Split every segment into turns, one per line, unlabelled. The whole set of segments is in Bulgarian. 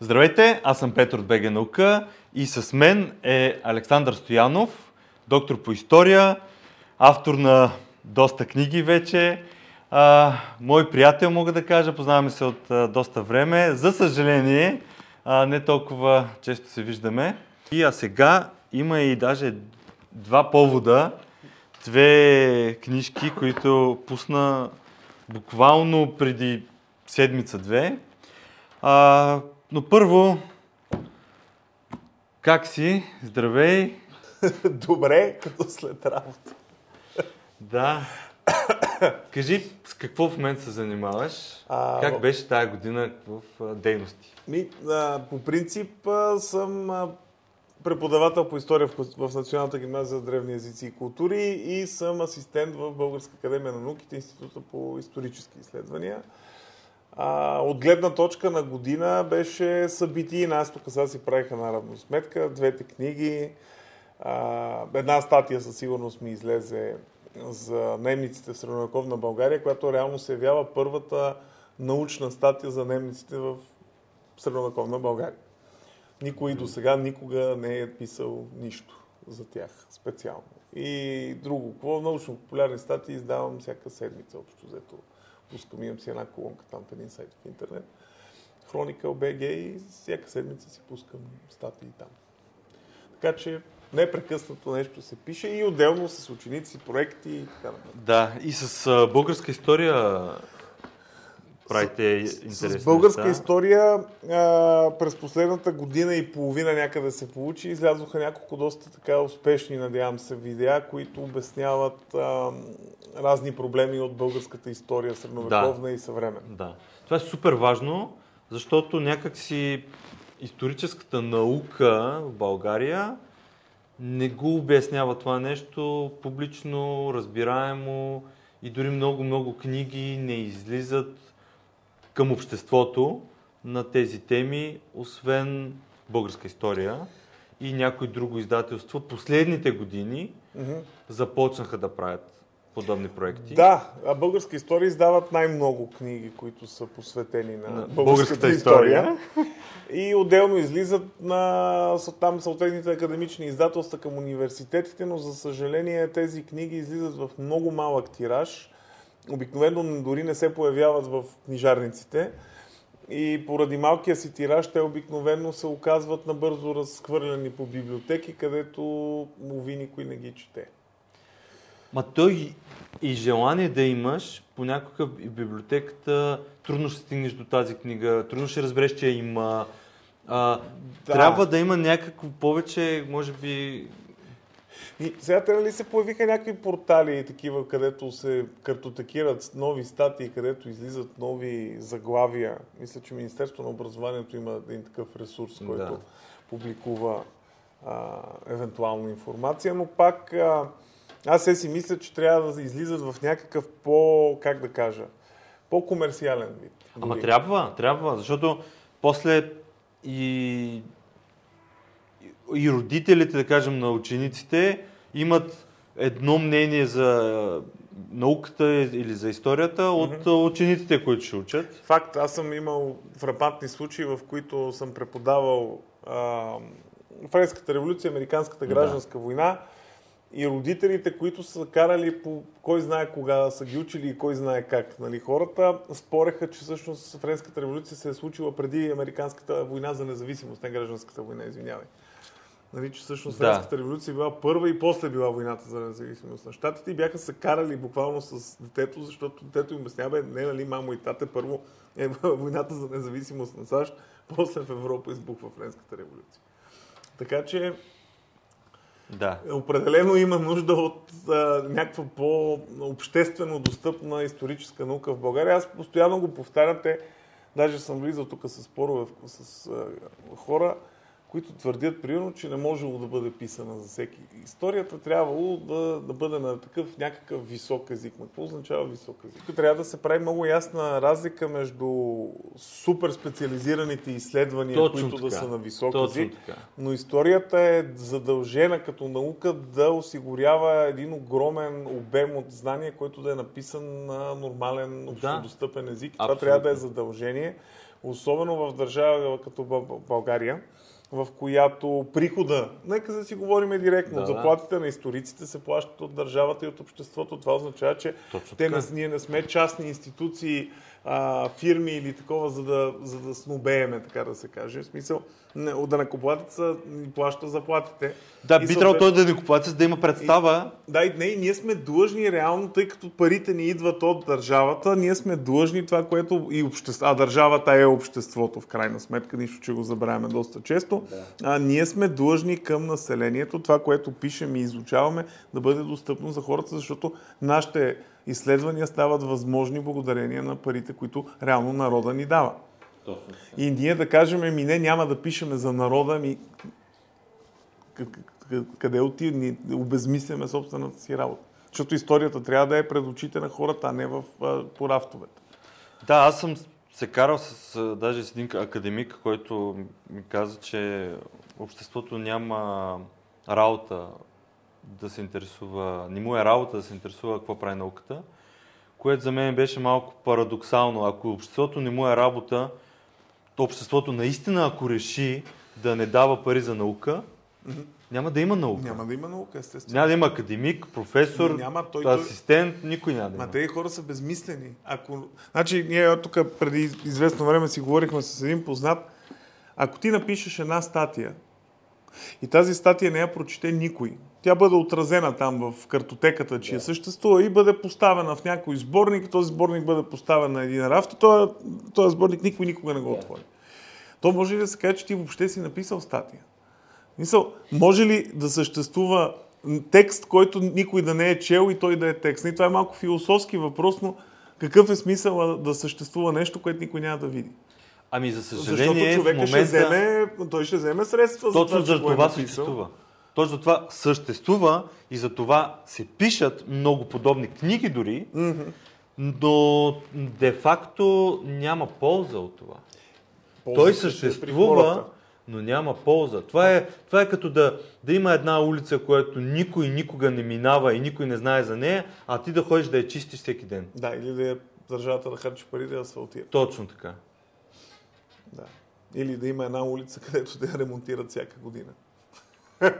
Здравейте, аз съм Петър от БГ Наука и с мен е Александър Стоянов, доктор по история, автор на доста книги вече. А, мой приятел, мога да кажа, познаваме се от а, доста време. За съжаление, а, не толкова често се виждаме. И а сега има и даже два повода, две книжки, които пусна буквално преди седмица-две. Но първо, как си? Здравей!
Добре, като след работа.
Да. Кажи с какво в момента се занимаваш?
А,
как беше тази година в дейности?
Ми, а, по принцип а, съм а, преподавател по история в, в Националната гимназия за древни езици и култури и съм асистент в Българска академия на науките, Института по исторически изследвания. А, от гледна точка на година беше събитие. Аз тук сега си правиха една равносметка. Двете книги. А, една статия със сигурност ми излезе за немниците в средновековна България, която реално се явява първата научна статия за немниците в средновековна България. Никой до сега никога не е писал нищо за тях специално. И друго, какво научно-популярни статии издавам всяка седмица, общо взето. Пускам, имам си една колонка там в един сайт в интернет. Хроника БГ и всяка седмица си пускам статии там. Така че непрекъснато нещо се пише и отделно с ученици, проекти и така нататък.
Да, и с българска история правите интересни
С българска
неща.
история а, през последната година и половина някъде се получи. Излязоха няколко доста така успешни, надявам се, видеа, които обясняват а, разни проблеми от българската история, средновековна и съвременна.
Да. Това е супер важно, защото някакси историческата наука в България не го обяснява това нещо публично, разбираемо и дори много-много книги не излизат към обществото на тези теми, освен българска история и някои друго издателство. Последните години
Мгм.
започнаха да правят подобни проекти.
Да, а българска история издават най-много книги, които са посветени на,
На
българската, история. И отделно излизат на там съответните академични издателства към университетите, но за съжаление тези книги излизат в много малък тираж. Обикновено дори не се появяват в книжарниците. И поради малкия си тираж, те обикновено се оказват набързо разхвърляни по библиотеки, където мови никой не ги чете.
Ма той и желание да имаш, понякога в библиотеката трудно ще стигнеш до тази книга, трудно ще разбереш, че я има. А,
Да.
Трябва да има някакво повече, може би...
И сега те нали се появиха някакви портали, такива, където се картотекират нови статии, където излизат нови заглавия. Мисля, че Министерството на образованието има един такъв ресурс, който
Да.
публикува а, евентуално информация, но пак а, аз се си мисля, че трябва да излизат в някакъв по, как да кажа, по-комерциален вид.
Ама трябва, трябва, защото после и, и родителите, да кажем, на учениците имат едно мнение за науката или за историята от учениците, които ще учат.
Факт, аз съм имал фрапантни случаи, в които съм преподавал а, Френската революция, Американската гражданска война и родителите, които са карали по кой знае кога са ги учили и кой знае как. Нали, хората спореха, че всъщност Френската революция се е случила преди Американската война за независимост, не гражданската война, извинявай. Нали, че всъщност
Да.
Френската революция била първа и после била войната за независимост на щатите и бяха се карали буквално с детето, защото детето им обяснява, бе, не, нали, мамо и тате, първо е войната за независимост на САЩ, после в Европа избухва Френската революция. Така че
Да.
определено има нужда от а, някаква по-обществено достъпна историческа наука в България. Аз постоянно го повтарям, те, даже съм влизал тук с спорове с а, хора, които твърдят, примерно, че не можело да бъде писана за всеки. Историята трябвало да, да бъде на такъв някакъв висок език. Ма какво означава висок език? Трябва да се прави много ясна разлика между супер специализираните изследвания,
Точно
които да
така.
са на висок
Точно
език,
така.
но историята е задължена като наука да осигурява един огромен обем от знания, който да е написан на нормален, общодостъпен език. Това
абсолютно.
трябва да е задължение. особено в държава като България, в която прихода, нека да си говорим директно, да, заплатите на историците се плащат от държавата и от обществото. Това означава, че те не, ние не сме частни институции, а, фирми или такова, за да, за да снобееме, така да се каже. В смисъл, да накоплатеца ни плаща заплатите.
Да, би трябвало той да накоплатец да има представа.
И, да, и не, ние сме длъжни реално, тъй като парите ни идват от държавата, ние сме длъжни това, което и общество, а държавата е обществото, в крайна сметка, нищо, че го забравяме доста често. Да. А, ние сме длъжни към населението, това, което пишем и изучаваме, да бъде достъпно за хората, защото нашите изследвания стават възможни благодарение на парите, които реално народа ни дава. И ние да кажем, ми не, няма да пишеме за народа, ми къде отива, ни обезмисляме собствената си работа. Защото историята трябва да е пред очите на хората, а не в, по рафтовете.
Да, аз съм се карал с, даже с един академик, който ми каза, че обществото няма работа да се интересува, не му е работа да се интересува какво прави науката, което за мен беше малко парадоксално. Ако обществото не му е работа, то обществото наистина, ако реши да не дава пари за наука, mm-hmm. няма да има наука.
Няма да има наука, естествено.
Няма да има академик, професор, няма, той, асистент, той... никой няма да има.
Ма тези хора са безмислени. Ако... Значи, ние тук преди известно време си говорихме с един познат. Ако ти напишеш една статия и тази статия не я прочете никой, тя бъде отразена там в картотеката, че да. съществува и бъде поставена в някой сборник, този сборник бъде поставен на един рафт и този, този сборник никой никога не го отвори. То може ли да се каже, че ти въобще си написал статия? Мисъл, може ли да съществува текст, който никой да не е чел и той да е текст? И това е малко философски въпрос, но какъв е смисъл да съществува нещо, което никой няма да види?
Ами за съжаление,
Защото човек момента... ще вземе, той ще вземе средства
Точно за това, за това съществува. Точно за това съществува и за това се пишат много подобни книги дори, mm-hmm. но де-факто няма полза от това. Полза Той съществува, но няма полза. Това е, това е като да, да има една улица, която никой никога не минава и никой не знае за нея, а ти да ходиш да я чистиш всеки ден.
Да, или да я държавата да харчи пари да асфалтира.
Точно така.
Да. Или да има една улица, където я ремонтират всяка година.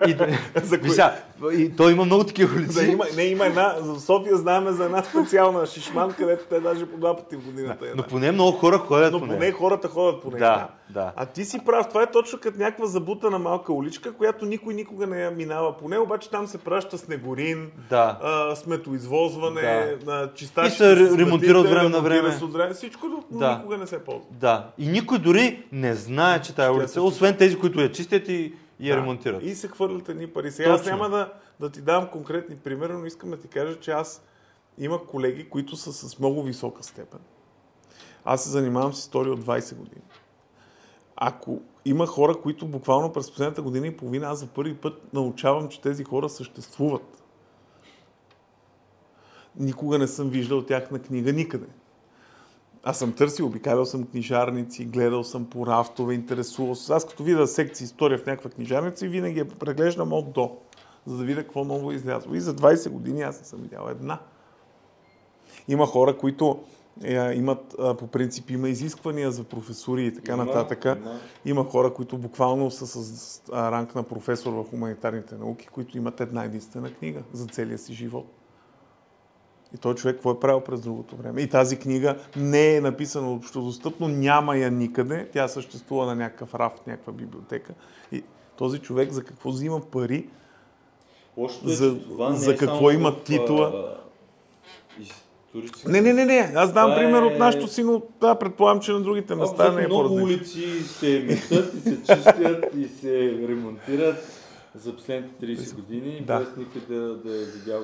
И, да, за Вися, и той има много такива улици.
Да, има, не, има една, в София знаем за една специална шишман, където те даже по два пъти в годината
да, е. Но поне много хора ходят
Но поне хората ходят по нея.
Да, да.
А ти си прав, това е точно като някаква забутана малка уличка, която никой никога не я минава по нея, обаче там се праща снегорин,
да.
а, сметоизвозване,
да. чистачи. И се ремонтира от време на време.
време. Всичко да. никога не се ползва.
Да. И никой дори не знае, че тая улица, освен тези, които я чистят и и я да, ремонтират.
И се хвърлят едни пари. Сега Точно. аз няма да, да ти дам конкретни примери, но искам да ти кажа, че аз има колеги, които са с много висока степен. Аз се занимавам с история от 20 години. Ако има хора, които буквално през последната година и половина, аз за първи път научавам, че тези хора съществуват. Никога не съм виждал тяхна книга никъде. Аз съм търсил, обикалял съм книжарници, гледал съм по рафтове, интересувал се. Аз като видя секция история в някаква книжарница и винаги я преглеждам от до, за да видя какво ново е излязло. И за 20 години аз не съм видял една. Има хора, които е, имат, по принцип, има изисквания за професури и така има, нататък. Има. има хора, които буквално са с ранг на професор в хуманитарните науки, които имат една единствена книга за целия си живот. И той човек какво е правил през другото време. И тази книга не е написана общодостъпно, няма я никъде. Тя съществува на някакъв рафт, някаква библиотека. И този човек за какво взима пари?
Лошото е, за, това не за
е какво има в, титла? Не, не, не, не. Аз дам това пример е... от нашото си, но да, предполагам, че на другите места не е
Много улици се метат и се чистят и се ремонтират за последните 30 години, да. без никъде да, да е видял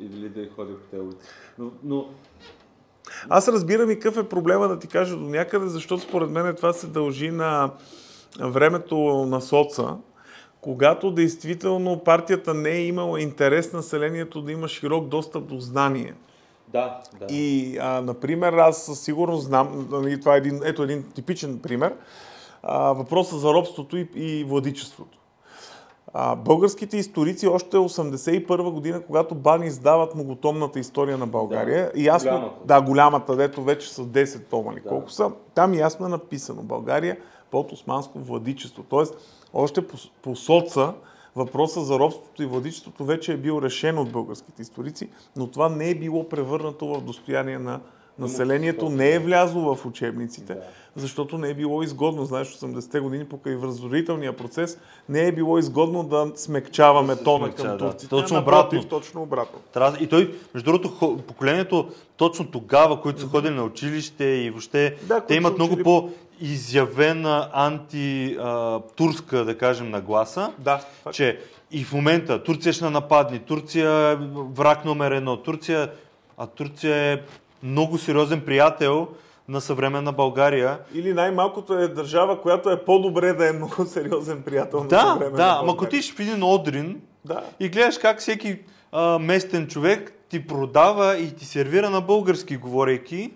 или да е ходил по тези улици. Но, но...
Аз разбирам и какъв е проблема да ти кажа до някъде, защото според мен това се дължи на времето на соца, когато действително партията не е имала интерес населението да има широк достъп до знание.
Да, да.
И, а, например, аз със сигурност знам, нали, това е един, ето един типичен пример, а, въпроса за робството и, и владичеството А, българските историци още 81 година, когато Бани издават многотомната история на България,
Да,
ясно,
голямата.
да, голямата, дето вече са 10 тома ли, колко са, там ясно е написано България под османско владичество. Тоест, още по, по соца въпроса за робството и владичеството вече е бил решен от българските историци, но това не е било превърнато в достояние на населението, не е влязло в учебниците, защото не е било изгодно. Знаеш, 80-те години покрай възродителния процес не е било изгодно да смекчаваме
се
тона
смекчава,
към
да.
турците.
Точно
Напротив,
обратно.
Точно обратно.
И той, между другото, поколението точно тогава, които са ходили на училище и въобще,
Да,
те имат много
учили-
по-изявена антитурска, да кажем, нагласа,
Да, факт.
че и в момента Турция ще на нападни, Турция е враг номер едно, Турция, а Турция е много сериозен приятел на съвременна България.
Или най-малкото е държава, която е по-добре да е много сериозен приятел на
Да,
съвременна
да, ама
България.
ако отидеш в един Одрин
Да,
и гледаш как всеки а, местен човек ти продава и ти сервира на български, говорейки,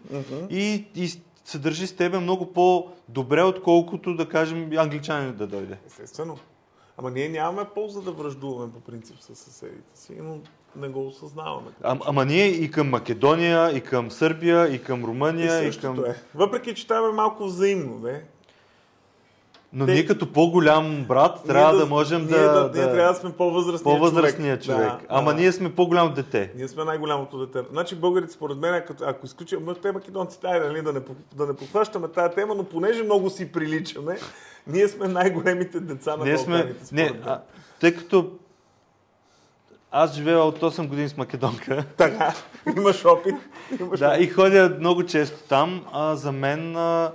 и, и се държи с тебе много по-добре, отколкото да кажем англичанин да дойде.
естествено. Ама ние нямаме полза да връждуваме по принцип с съседите си, но не го осъзнаваме.
А, ама ние и към Македония, и към Сърбия, и към
И
Румъния, и,
същото
към...
е. Въпреки, че там е малко взаимно, не?
Но
Те-
ние като по-голям брат трябва
Ние
да, можем
ние
да...
да, ние трябва да сме по-възрастният
по-възрастният човек.
Да,
Ама
да.
ние сме по-голямо дете.
Ние сме най-голямото дете. Значи българите, според мен, като, ако изключим, те македонците, айде, нали, да не, да не похващаме тая тема, но понеже много си приличаме, ние сме най-големите деца на
Ние сме...
Балканите, според
Не, а, тъй като аз живея от 8 години с македонка,
Така, имаш опит. Имаш
Да,
опит.
и ходя много често там. А, за мен а,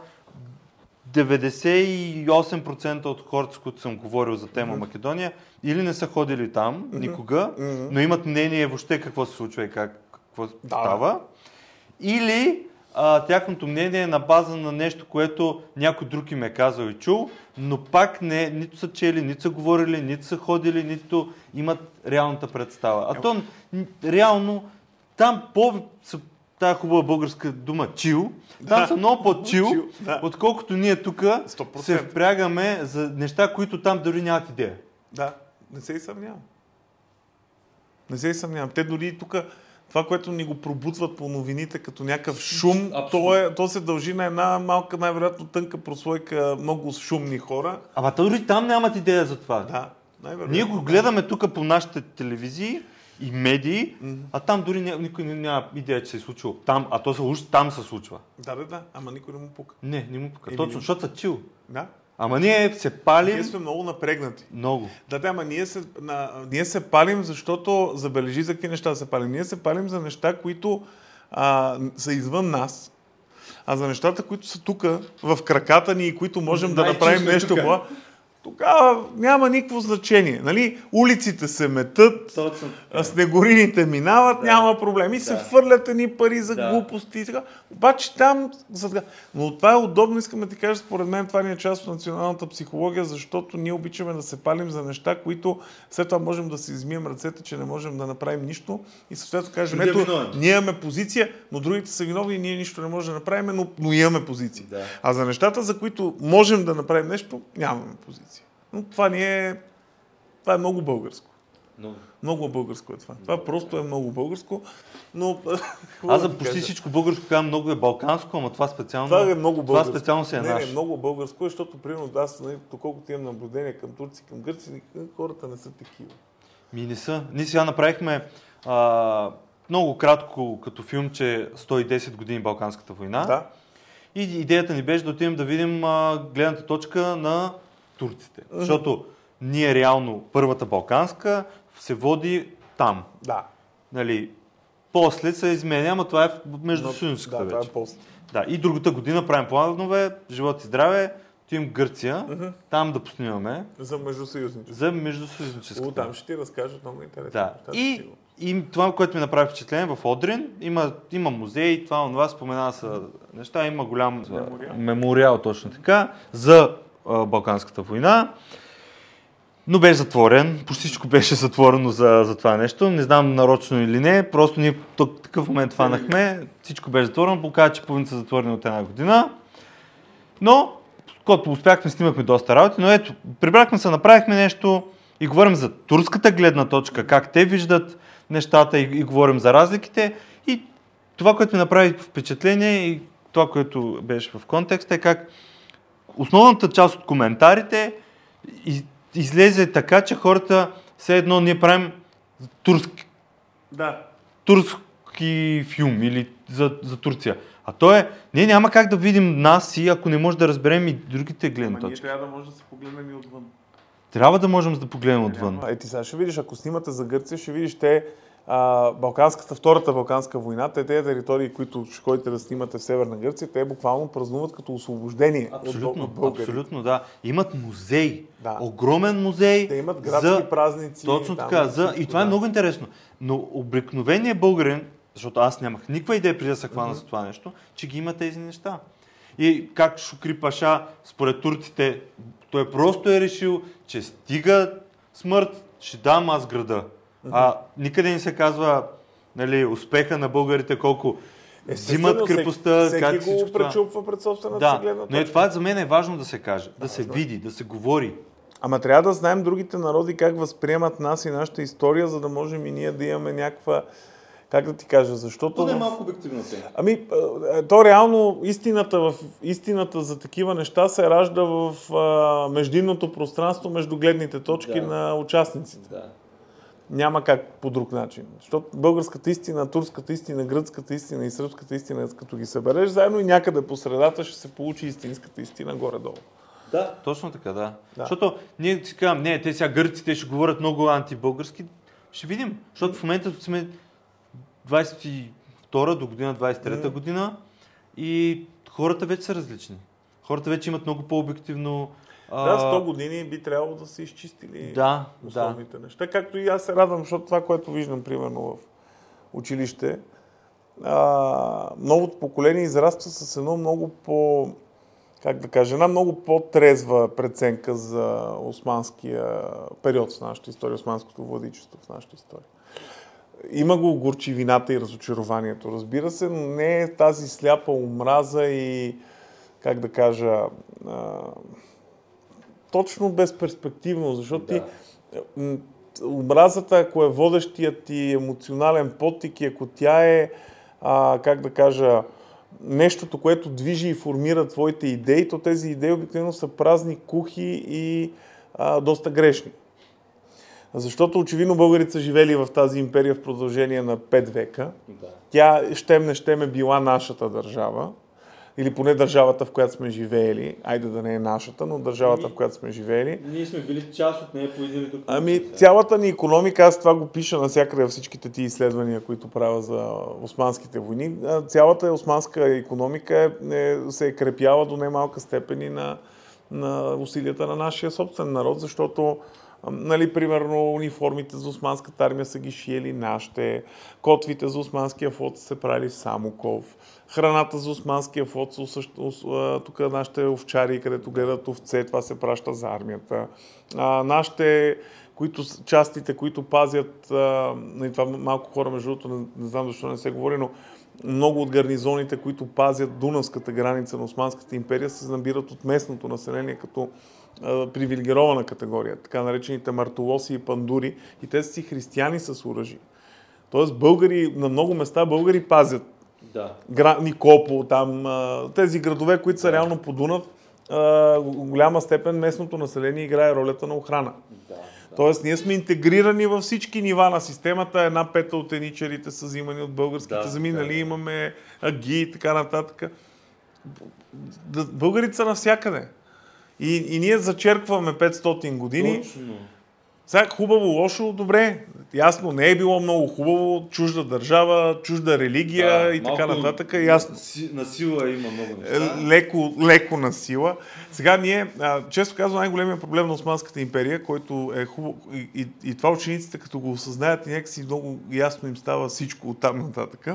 98% от хората, с които съм говорил за тема Македония, или не са ходили там никога, но имат мнение въобще какво се случва и как, какво става, или а, тяхното мнение е на база на нещо, което някой друг им е казал и чул, но пак не, нито са чели, нито са говорили, нито са ходили, нито имат реалната представа. А то реално там по тая хубава българска дума чил, там
Да.
са много по-чил,
Чил, да.
отколкото ние тук
100%.
се впрягаме за неща, които там дори нямат идея.
Да, не се и съмнявам. Не се и съмнявам. Те дори тук това, което ни го пробутват по новините като някакъв шум, то, е, то се дължи на една малка, най-вероятно тънка прослойка много шумни хора.
Ама дори там нямат идея за това.
Да, най-вероятно.
Ние го гледаме тук по нашите телевизии и медии, а там дори ня, никой няма идея, че се е случило. Там, а то се, уж там се случва.
Да, да, да, ама никой не му пука.
Не, не му пука.
Еми,
Точно, защото са чил.
Да.
Ама ние се палим
Ние сме много напрегнати.
много.
Да, да, ама ние се, на, ние се палим, защото забележи за какви неща се палим. Ние се палим за неща, които а, са извън нас. А за нещата, които са тук, в краката ни и които можем да
Най-чисто
направим
е
нещо,
тука.
Тогава няма никакво значение. Нали? Улиците се метат,
Точно.
снегорините минават,
Да.
няма проблеми. се
Да.
фърлят едни пари за
Да.
глупости и така. Обаче там... Но това е удобно, искам да ти кажа, според мен това ни е част от националната психология, защото ние обичаме да се палим за неща, които след това можем да си измием ръцете, че не можем да направим нищо и съответно кажем, ето, ние имаме позиция, но другите са виновни и ние нищо не можем да направим, но, но имаме позиция.
Да.
А за нещата, за които можем да направим нещо, нямаме позиция. Но това ни е... Това е много българско.
Много.
Много българско е това. Това просто е много българско, но...
Аз за почти всичко българско казвам много е балканско, ама това специално,
Това е много
това
българско.
специално си е
не,
наш.
не, много българско, е, защото примерно аз, нали, доколкото имам наблюдение към турци, към гърци, хората не са такива.
Ми не са. Ние сега направихме а, много кратко като филмче 110 години Балканската война.
Да.
И идеята ни беше да отидем да видим а, гледната точка на турците. Защото ние реално първата Балканска се води там.
Да.
Нали, после се изменя, ама това е между
Но-
Съюзската
Да, това е
вече.
пост.
Да, и другата година правим планове, живот и здраве, отивам Гърция, там да поснимаме
За междусъюзничество.
за
О,
междусъюзническата.
там ще ти разкажат много интересно.
Да. И, и това, което ми направи впечатление в Одрин, има, има музей, това, онова, спомена са неща, има голям
Мемориал.
мемориал точно така, за Балканската война. Но беше затворен, почти всичко беше затворено за, за това нещо. Не знам нарочно или не, просто ние в такъв момент фанахме, всичко беше затворено, показва, че половината са затворени от една година. Но, когато успяхме, снимахме доста работи, но ето, прибрахме се, направихме нещо, и говорим за турската гледна точка, как те виждат нещата и, и говорим за разликите. И това, което ми направи впечатление и това, което беше в контекста е как основната част от коментарите из, излезе така, че хората все едно ние правим турски,
Да.
турски филм или за, за Турция. А то е, ние няма как да видим нас и ако не може да разберем и другите гледни
Ама ние
точки.
трябва да може да се погледнем и отвън.
Трябва да можем да погледнем отвън.
Е, ти сега ще видиш, ако снимате за Гърция, ще видиш те а, Балканската, втората Балканска война, те тези територии, които ще ходите да снимате в Северна Гърция, те буквално празнуват като освобождение
Абсолютно,
от българи.
абсолютно, да. Имат музей.
Да.
Огромен музей.
Те имат градски
за...
празници.
Точно
там
така. За... И това е
да.
много интересно. Но обикновеният българин, защото аз нямах никаква идея преди да се хвана за това нещо, че ги има тези неща. И как Шукри Паша, според турците, той просто е решил, че стига смърт, ще дам аз града. А никъде не се казва нали, успеха на българите, колко
Естествено,
взимат крепостта,
всеки,
как
всеки го
това.
пречупва пред собствената си
Да,
гледна
но е
точка.
това за мен е важно да се каже, да се види, да се говори.
Ама трябва да знаем другите народи как възприемат нас и нашата история, за да можем и ние да имаме някаква... Как да ти кажа, защото...
То да е малко обективно те.
Ами, то реално истината, в, истината за такива неща се ражда в а, междинното пространство между гледните точки
Да.
на участниците.
Да.
Няма как по друг начин. Защото българската истина, турската истина, гръцката истина и сръбската истина, като ги събереш заедно и някъде по средата ще се получи истинската истина горе-долу.
Да, точно така, да.
Да.
Защото ние си казвам, не, те сега гърците ще говорят много антибългарски. Ще видим. Защото в момента сме 22 до година, 23 година и хората вече са различни. Хората вече имат много по-обективно...
Да, 100 години би трябвало да са изчистили
Да, да.
основните неща. Както и аз се радвам, защото това, което виждам, примерно в училище, а, новото поколение израства с едно много по, как да кажа, една много по-трезва преценка за османския период в нашата история, османското владичество в нашата история. Има го горчивината и разочарованието, разбира се, но не е тази сляпа омраза и, как да кажа, а, точно безперспективно, защото ти м, омразата, ако е водещият ти емоционален подтик и ако тя е, а, как да кажа, нещото, което движи и формира твоите идеи, то тези идеи обикновено са празни, кухи и а, доста грешни. Защото очевидно българите са живели в тази империя в продължение на 5 века.
да.
Тя щем не щем е била нашата държава. Или поне държавата, в която сме живеели. Айде да не е нашата, но държавата, в която сме живеели.
Ние сме били част от нея по един или друг
Ами, цялата ни економика, аз това го пиша навсякъде във всичките ти изследвания, които правя за османските войни. Цялата османска економика е, е, се е крепяла до немалка степен и на, на усилията на нашия собствен народ, защото Нали, примерно, униформите за османската армия са ги шиели нашите, котвите за османския флот са се правили в Самоков, храната за османския флот тук нашите овчари, където гледат овце, това се праща за армията. А, нашите които, частите, които пазят, а, и това малко хора, между другото, не, не знам защо не се говори, но много от гарнизоните, които пазят Дунавската граница на Османската империя, се набират от местното население като а, привилегирована категория, така наречените мартолоси и пандури, и те са си християни с оръжие. Тоест българи, на много места българи пазят
Да.
Гра... Никопол, там, тези градове, които са реално по Дунав, голяма степен местното население играе ролята на охрана.
Да.
Тоест, ние сме интегрирани във всички нива на системата. Една пета от еничарите са взимани от българските
Да,
земи,
да,
нали?
да.
Имаме аги и така нататък. Българите са навсякъде. И, и ние зачеркваме 500 години.
Точно.
Сега хубаво, лошо, добре. Ясно, не е било много хубаво. Чужда държава, чужда религия
Да,
и така нататък. Ясно.
На сила има много
Е,
неща.
леко, леко на сила. Сега ние, а, често казвам, най-големият проблем на Османската империя, който е хубаво, и, и, и това учениците като го осъзнаят и някакси много ясно им става всичко от там нататък.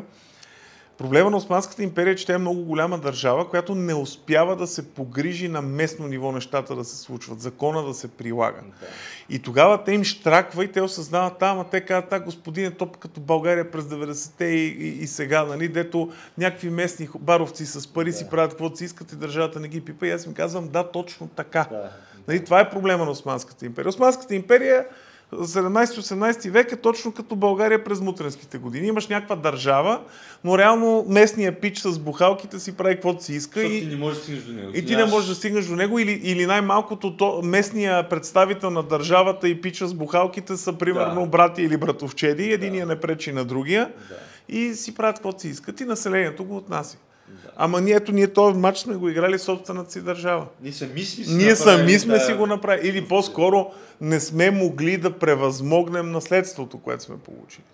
Проблема на Османската империя е, че тя е много голяма държава, която не успява да се погрижи на местно ниво нещата да се случват, закона да се прилага.
Да.
И тогава те им штраква и те осъзнават, а, ама те казват, а, господин е топ като България през 90-те и, и, и сега, нали, дето някакви местни баровци с пари си правят каквото си искат и държавата не ги пипа. И аз им казвам, да, точно така.
Да.
Нали, това е проблема на Османската империя. Османската империя 17-18 век е точно като България през мутренските години. Имаш някаква държава, но реално местния пич с бухалките си прави каквото си иска.
Защото
и...
ти не можеш да стигнеш до него.
И ти не можеш да стигнеш до него, или, или най-малкото то, местния представител на държавата и пича с бухалките са примерно
Да.
брати или братовчеди, единия не пречи на другия
Да.
и си правят каквото си искат и населението го отнася.
Да.
Ама ние, ето, ние този матч сме го играли в собствената си държава.
Ние сами сме си
Ние сами сме
тая-
си го направили. Или по-скоро не сме могли да превъзмогнем наследството, което сме получили.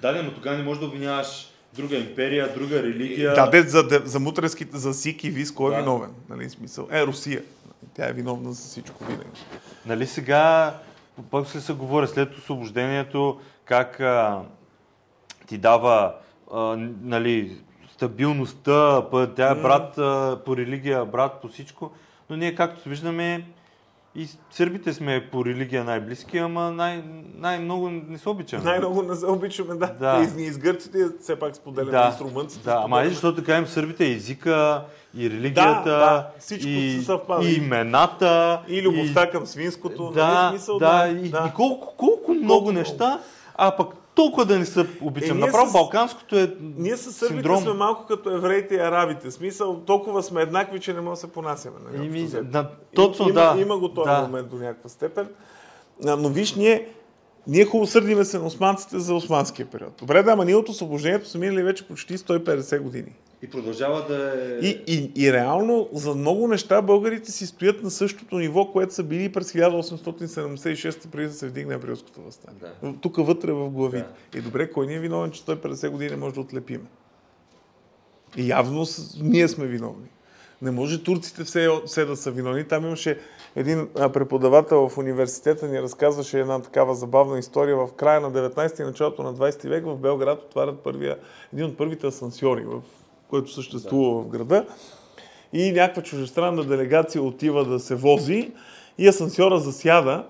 Да, но тогава не можеш да обвиняваш друга империя, друга религия.
Да, де, за, де- за мутренските, за Сик и Вис, кой е
Да.
виновен? Нали, смисъл? Е, Русия. Тя е виновна за всичко винаги.
Нали сега, пък се се говори след освобождението, как а, ти дава а, нали, стабилността, па, тя е брат а, по религия, брат по всичко, но ние както виждаме и сърбите сме по религия най-близки, ама най- най-много не се обичаме.
Най-много не се обичаме, да.
Да.
И, и с гърците все пак споделяме
да,
и с румънците.
да, ама нали, защото кажем сърбите езика и религията,
да, всичко
и,
съвпада.
и имената,
И любовта към свинското.
Да,
нали, смисъл,
да, и, и колко, колко много
много.
неща, а пък толкова да не се обичам.
Е,
Направо
с-
балканското е
Ние с сърбите
синдром.
сме малко като евреите и арабите. Смисъл, толкова сме еднакви, че не можем да се понасяме. Нали,
Ими, да, точно
има,
да.
Има го този
да.
момент до някаква степен. Но виж, ние, ние хубаво сърдиме се на османците за османския период. Добре, да, ама ние от освобождението са минали вече почти 150 години.
И продължава да е...
И, и, и реално за много неща българите си стоят на същото ниво, което са били през 1876 преди да се вдигне априлското възстание.
Да.
Тук вътре в главите. И добре, кой ни е виновен, че 150 години може да отлепиме? И явно ние сме виновни. Не може турците все, все да са виновни. Там имаше един преподавател в университета, ни разказваше една такава забавна история. В края на 19 и началото на 20 век в Белград отварят първия, един от първите асансьори, в който съществува в града. И някаква чужестранна делегация отива да се вози и асансьора засяда.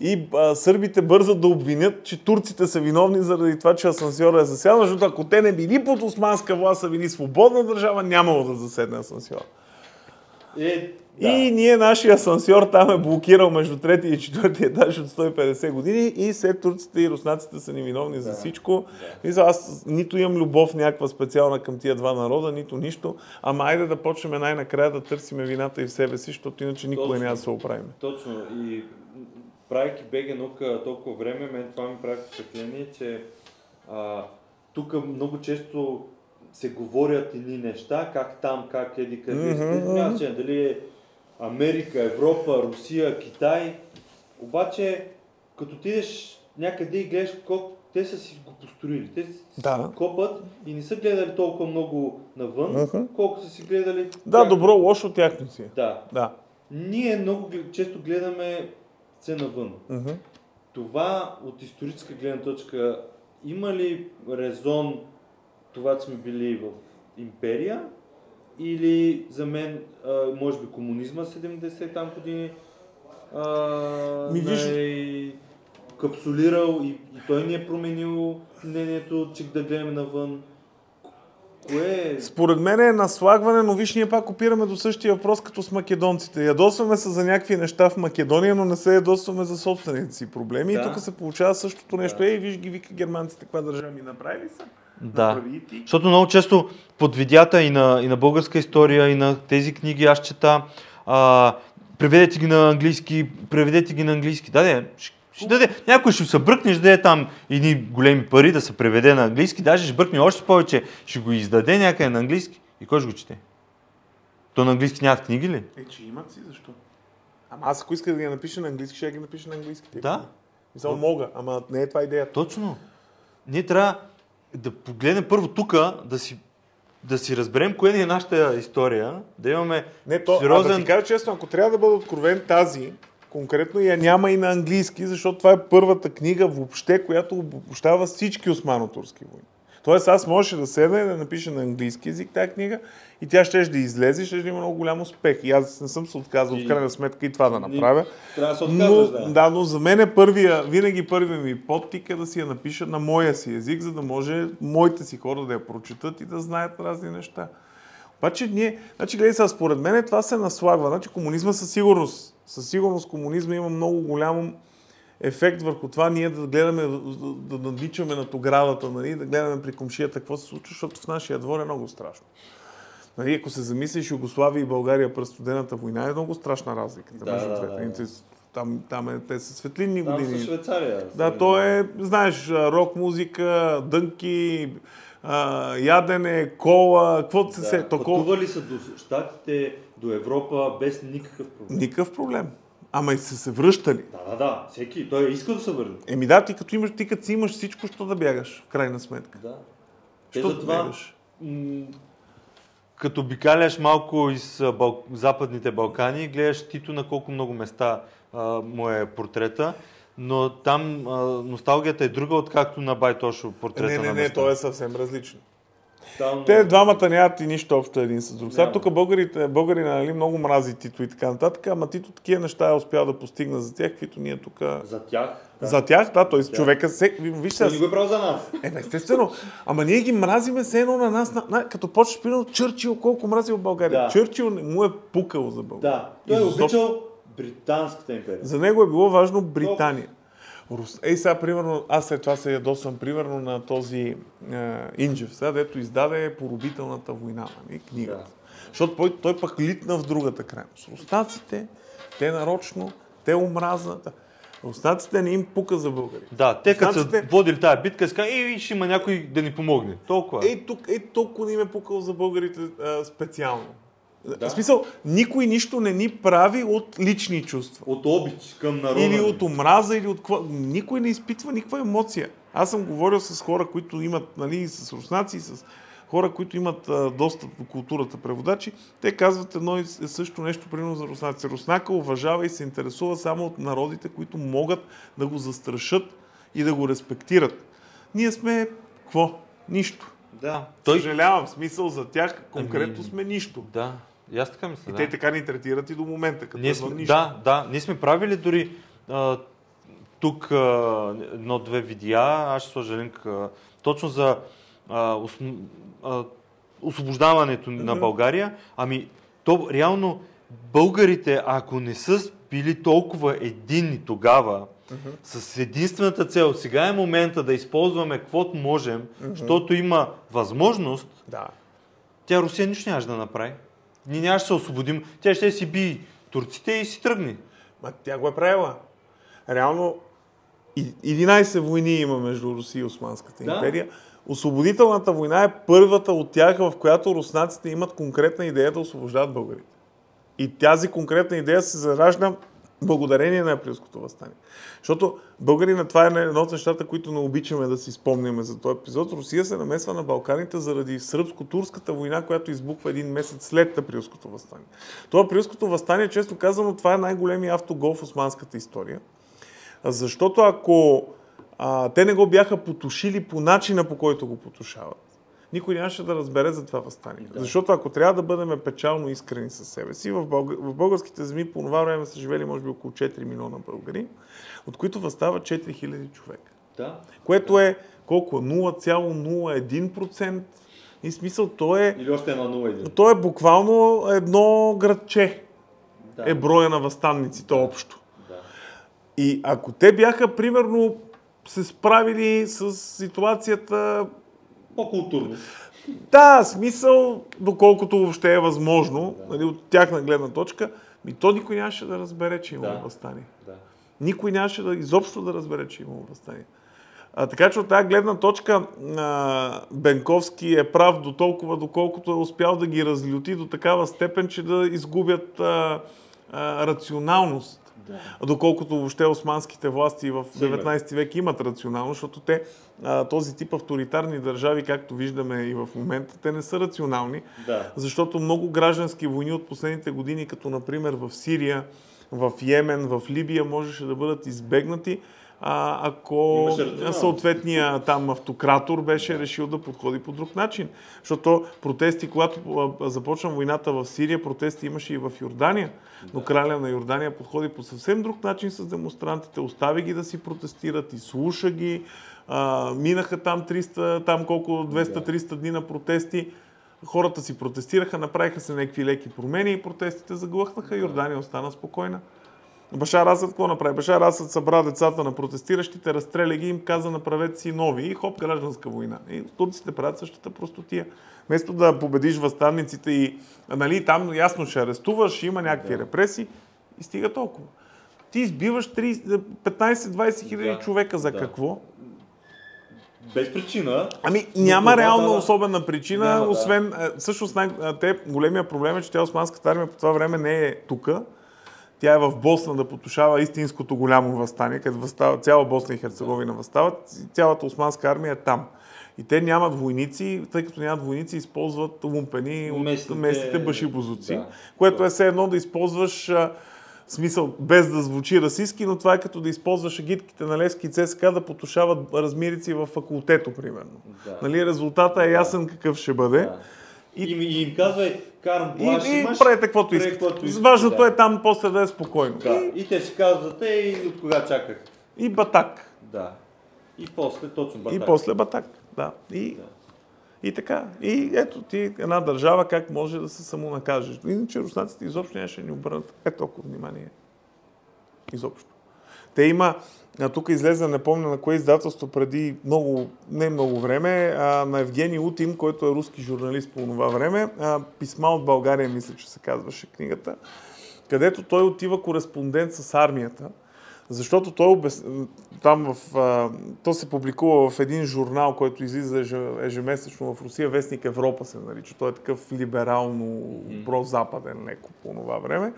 И а, сърбите бързат да обвинят, че турците са виновни заради това, че асансьора е засядан, защото ако те не били под османска власт, а били свободна държава, нямало да заседне асансьор.
е да.
И ние, нашия асансьор там е блокирал между третия и четвъртия етаж от 150 години и след турците и руснаците са ни виновни за всичко. Мисля, аз нито имам любов някаква специална към тия два народа, нито нищо. Ама айде да почнем най-накрая да търсиме вината и в себе си, защото иначе никога няма да се оправим.
Точно. И правейки БГ наука толкова време, мен това ми прави впечатление, че а, тук много често се говорят едни неща, как там, как еди къде. Mm-hmm. Значение дали е Америка, Европа, Русия, Китай. Обаче, като отидеш някъде и гледаш колко те са си го построили. Те си
Да.
копат и не са гледали толкова много навън,
Мгм.
колко са си гледали.
Да,
как-
добро, лошо тяхно си. е.
Да.
Да.
Ние много често гледаме се навън.
Мгм.
Това от историческа гледна точка има ли резон това, че сме били в империя? Или за мен, а, може би комунизма 70 там години а,
Ми, виж-
е капсулирал и, и той ни е променил мнението, че да гледаме навън. Кое е?
Според мен е наслагване, но виж, ние пак опираме до същия въпрос като с македонците. Ядосваме се за някакви неща в Македония, но не се ядосваме за собствените си проблеми.
Да.
И тук се получава същото нещо.
Да.
Ей, виж ги, вика германците, каква държава ми направили са?
Да. Защото много често под видеята и на, и на българска история, и на тези книги аз чета, а, преведете ги на английски, преведете ги на английски. Да, де, ще, ще даде, някой ще се бръкне, ще даде там едни големи пари да се преведе на английски, даже ще бръкне още повече, ще го издаде някъде на английски. И кой ще го чете? То на английски нямат книги ли?
Е, че имат си, защо? Ама аз ако исках да ги напиша на английски, ще ги напиша на английски.
Да.
Мисля, мога, ама не е това идеята.
Точно. Ние трябва да погледнем първо тук, да си, да си разберем кое ни е нашата история, да имаме
Не, то, а да
сериозен...
ти кажа честно, ако трябва да бъда откровен тази, конкретно я няма и на английски, защото това е първата книга въобще, която обобщава всички османо-турски войни. Тоест аз можеше да седна и да напиша на английски язик тази книга и тя ще да излезе и ще да има много голям успех. И аз не съм се отказал
И-
в крайна сметка и това да направя.
Трябва да се
Но,
отказваш, да.
да, но за мен е първия, винаги първият ми подтик е да си я напиша на моя си език, за да може моите си хора да я прочитат и да знаят разни неща. Обаче ние, значи гледай сега, според мен това се наслагва. Значи комунизма със сигурност Със сигурност комунизма има много голям ефект върху това ние да гледаме, да, да надичаме над оградата, нали, да гледаме при комшията какво се случва, защото в нашия двор е много страшно. Нали, ако се замислиш Югославия и България през студената война, е много страшна разликата
Да,
между
да,
двете.
да,
Нали,
да.
Там, там е, те са светлинни
Там
години.
са Швейцария.
Да, то е, знаеш, рок музика, дънки, а, ядене, кола, каквото се
Да.
се.
Пътували са до Штатите, до Европа без никакъв проблем.
Никакъв проблем. Ама и са се връщали.
Да, да, да. Всеки. Той е иска да се върне.
Еми да, ти като имаш, ти като си имаш всичко, що да бягаш, в крайна сметка.
Да. Те
Що да
затова...
бягаш?
м,
Като обикаляш малко из Бал... Западните Балкани, гледаш Тито на колко много места а, му е портрета, но там а, носталгията е друга, откакто на Байтошо портрета
Не,
на
не, не,
места.
то е съвсем различно.
Там...
Те двамата нямат и нищо общо един с друг. Сега тук българите, българи нали, много мрази Тито и така нататък, ама Тито такива неща е успял да постигна за тях, каквито ние тук...
За тях. Да.
За тях, да, т.е. човека се... Виж сега,
не го е правил за нас.
Е, естествено. Ама ние ги мразиме все едно на нас. На, на, като почнеш, примерно, Чърчил, колко мразил България.
Да.
Чърчил не му е пукал за България.
Да. Той е обичал британската империя.
За него е било важно Британия. Рус... Ей, сега, примерно, аз след това се ядосвам, примерно, на този е, Инджев, сега, дето издаде Поробителната война, нали, книгата.
Да.
Защото той, той пък литна в другата крайност. Руснаците, те нарочно, те омразат. Руснаците не им пука за българи.
Да, те като са
Руснаците-
водили тази битка, казват, ей, ще има някой да ни помогне. Толкова.
Ей, тук, ей, толкова не им е пукал за българите а, специално.
Да.
В смисъл, никой нищо не ни прави от лични чувства.
От обич към народа.
Или от омраза, или от какво. Никой не изпитва никаква емоция. Аз съм говорил с хора, които имат, нали, с руснаци, и с хора, които имат а, достъп до културата, преводачи. Те казват едно и също нещо, примерно за руснаци. Руснака уважава и се интересува само от народите, които могат да го застрашат и да го респектират. Ние сме какво? Нищо.
Да.
Той... Съжалявам, смисъл за тях конкретно
Ами,
сме нищо.
Да. И аз така мисля.
И
да.
те така ни третират и до момента, като
Ние сме,
нищо.
да, да, ние сме правили дори а, тук а, едно-две видеа, аз ще сложа линк а, точно за а, осм, а, освобождаването на
Мгм.
България. Ами, то реално българите, ако не са били толкова единни тогава, с единствената цел, сега е момента да използваме каквото можем, защото има възможност,
Да.
тя Русия нищо нямаше да направи. Ние нямаше се освободим. Тя ще си би турците и си тръгне.
Ма тя го е правила. Реално и- 11 войни има между Русия и Османската
Да.
империя. Освободителната война е първата от тях, в която руснаците имат конкретна идея да освобождават българите. И тази конкретна идея се заражда благодарение на априлското възстание. Защото българина, това е едно от нещата, които не обичаме да си спомняме за този епизод. Русия се намесва на Балканите заради сръбско-турската война, която избухва един месец след априлското възстание. Това априлското възстание, често казано, това е най-големия автогол в османската история. Защото ако а, те не го бяха потушили по начина, по който го потушават, никой нямаше да разбере за това възстание. Да. Защото ако трябва да бъдем печално искрени със себе си, в, бълг... в българските земи по това време са живели може би около 4 милиона българи, от които възстава 4000 човека.
Да.
Което е колко? 0,01%. И смисъл, то е,
Или още една 0-1.
то е буквално едно градче
Да.
е броя на възстанниците общо.
Да.
И ако те бяха, примерно, се справили с ситуацията,
По-културно.
да, смисъл, доколкото въобще е възможно, нали, от тяхна гледна точка, ми то никой нямаше да разбере, че има
Да.
възстание.
Да.
Никой нямаше да изобщо да разбере, че има възстание. А, така че от тази гледна точка а, Бенковски е прав до толкова, доколкото е успял да ги разлюти до такава степен, че да изгубят а, а, рационалност.
Да.
Доколкото въобще османските власти в
Сигурно.
19 век имат рационалност, защото те а, този тип авторитарни държави, както виждаме и в момента, те не са рационални,
Да.
защото много граждански войни от последните години, като например в Сирия, в Йемен, в Либия, можеше да бъдат избегнати, а, ако съответния там автократор беше решил да подходи по друг начин. Защото протести, когато започна войната в Сирия, протести имаше и в Йордания, но краля на Йордания подходи по съвсем друг начин с демонстрантите, остави ги да си протестират, изслуша ги, а, минаха там 300, там колко 200-300 дни на протести, хората си протестираха, направиха се някакви леки промени и протестите заглъхнаха, Йордания остана спокойна. Башар Асад какво направи? Башар Асад събра децата на протестиращите, разстреля ги им каза направете си нови и хоп, гражданска война. И турците правят същата простотия. Вместо да победиш възстанниците и нали, там ясно ще арестуваш, има някакви репресии и стига толкова. Ти избиваш 30 15-20 хиляди
Да,
човека за
да.
какво?
Без причина.
Ами няма
това
реално
дава-
особена причина,
Няма, да.
освен... Всъщност най- те, големия проблем е, че тя османската армия по това време не е тука. Тя е в Босна да потушава истинското голямо възстание, където възстава, цяла Босна и Херцеговина възстават, цялата османска армия е там. И те нямат войници, тъй като нямат войници, използват лумпени от
Местните-
местните башибозуци,
да.
което е все едно да използваш смисъл, без да звучи расистски, но това е като да използваш агитките на Левски и ЦСКА да потушават размирици в факултето, примерно.
Да.
Нали, резултата е ясен какъв ще бъде.
Да. И, и, им казвай, карам
И,
плаш,
и
имаш.
правете каквото искате. Важното
да.
е там после да е спокойно.
Да. И те си казват, ей, от кога чаках.
И, и батак.
Да. И после точно
И
батак.
после батак. Да. И,
Да.
и така. И ето ти една държава как може да се самонакажеш. Иначе руснаците изобщо нямаше ни обърнат е толкова внимание. Изобщо. Те има, а, тук излезе, не помня на кое издателство преди много, не много време, а, на Евгений Утин, който е руски журналист по това време, а, писма от България, мисля, че се казваше книгата, където той отива кореспондент с армията, защото той обяс... там в... А, то се публикува в един журнал, който излиза еже- ежемесечно в Русия, Вестник Европа се нарича. Той е такъв либерално, прозападен леко по това време.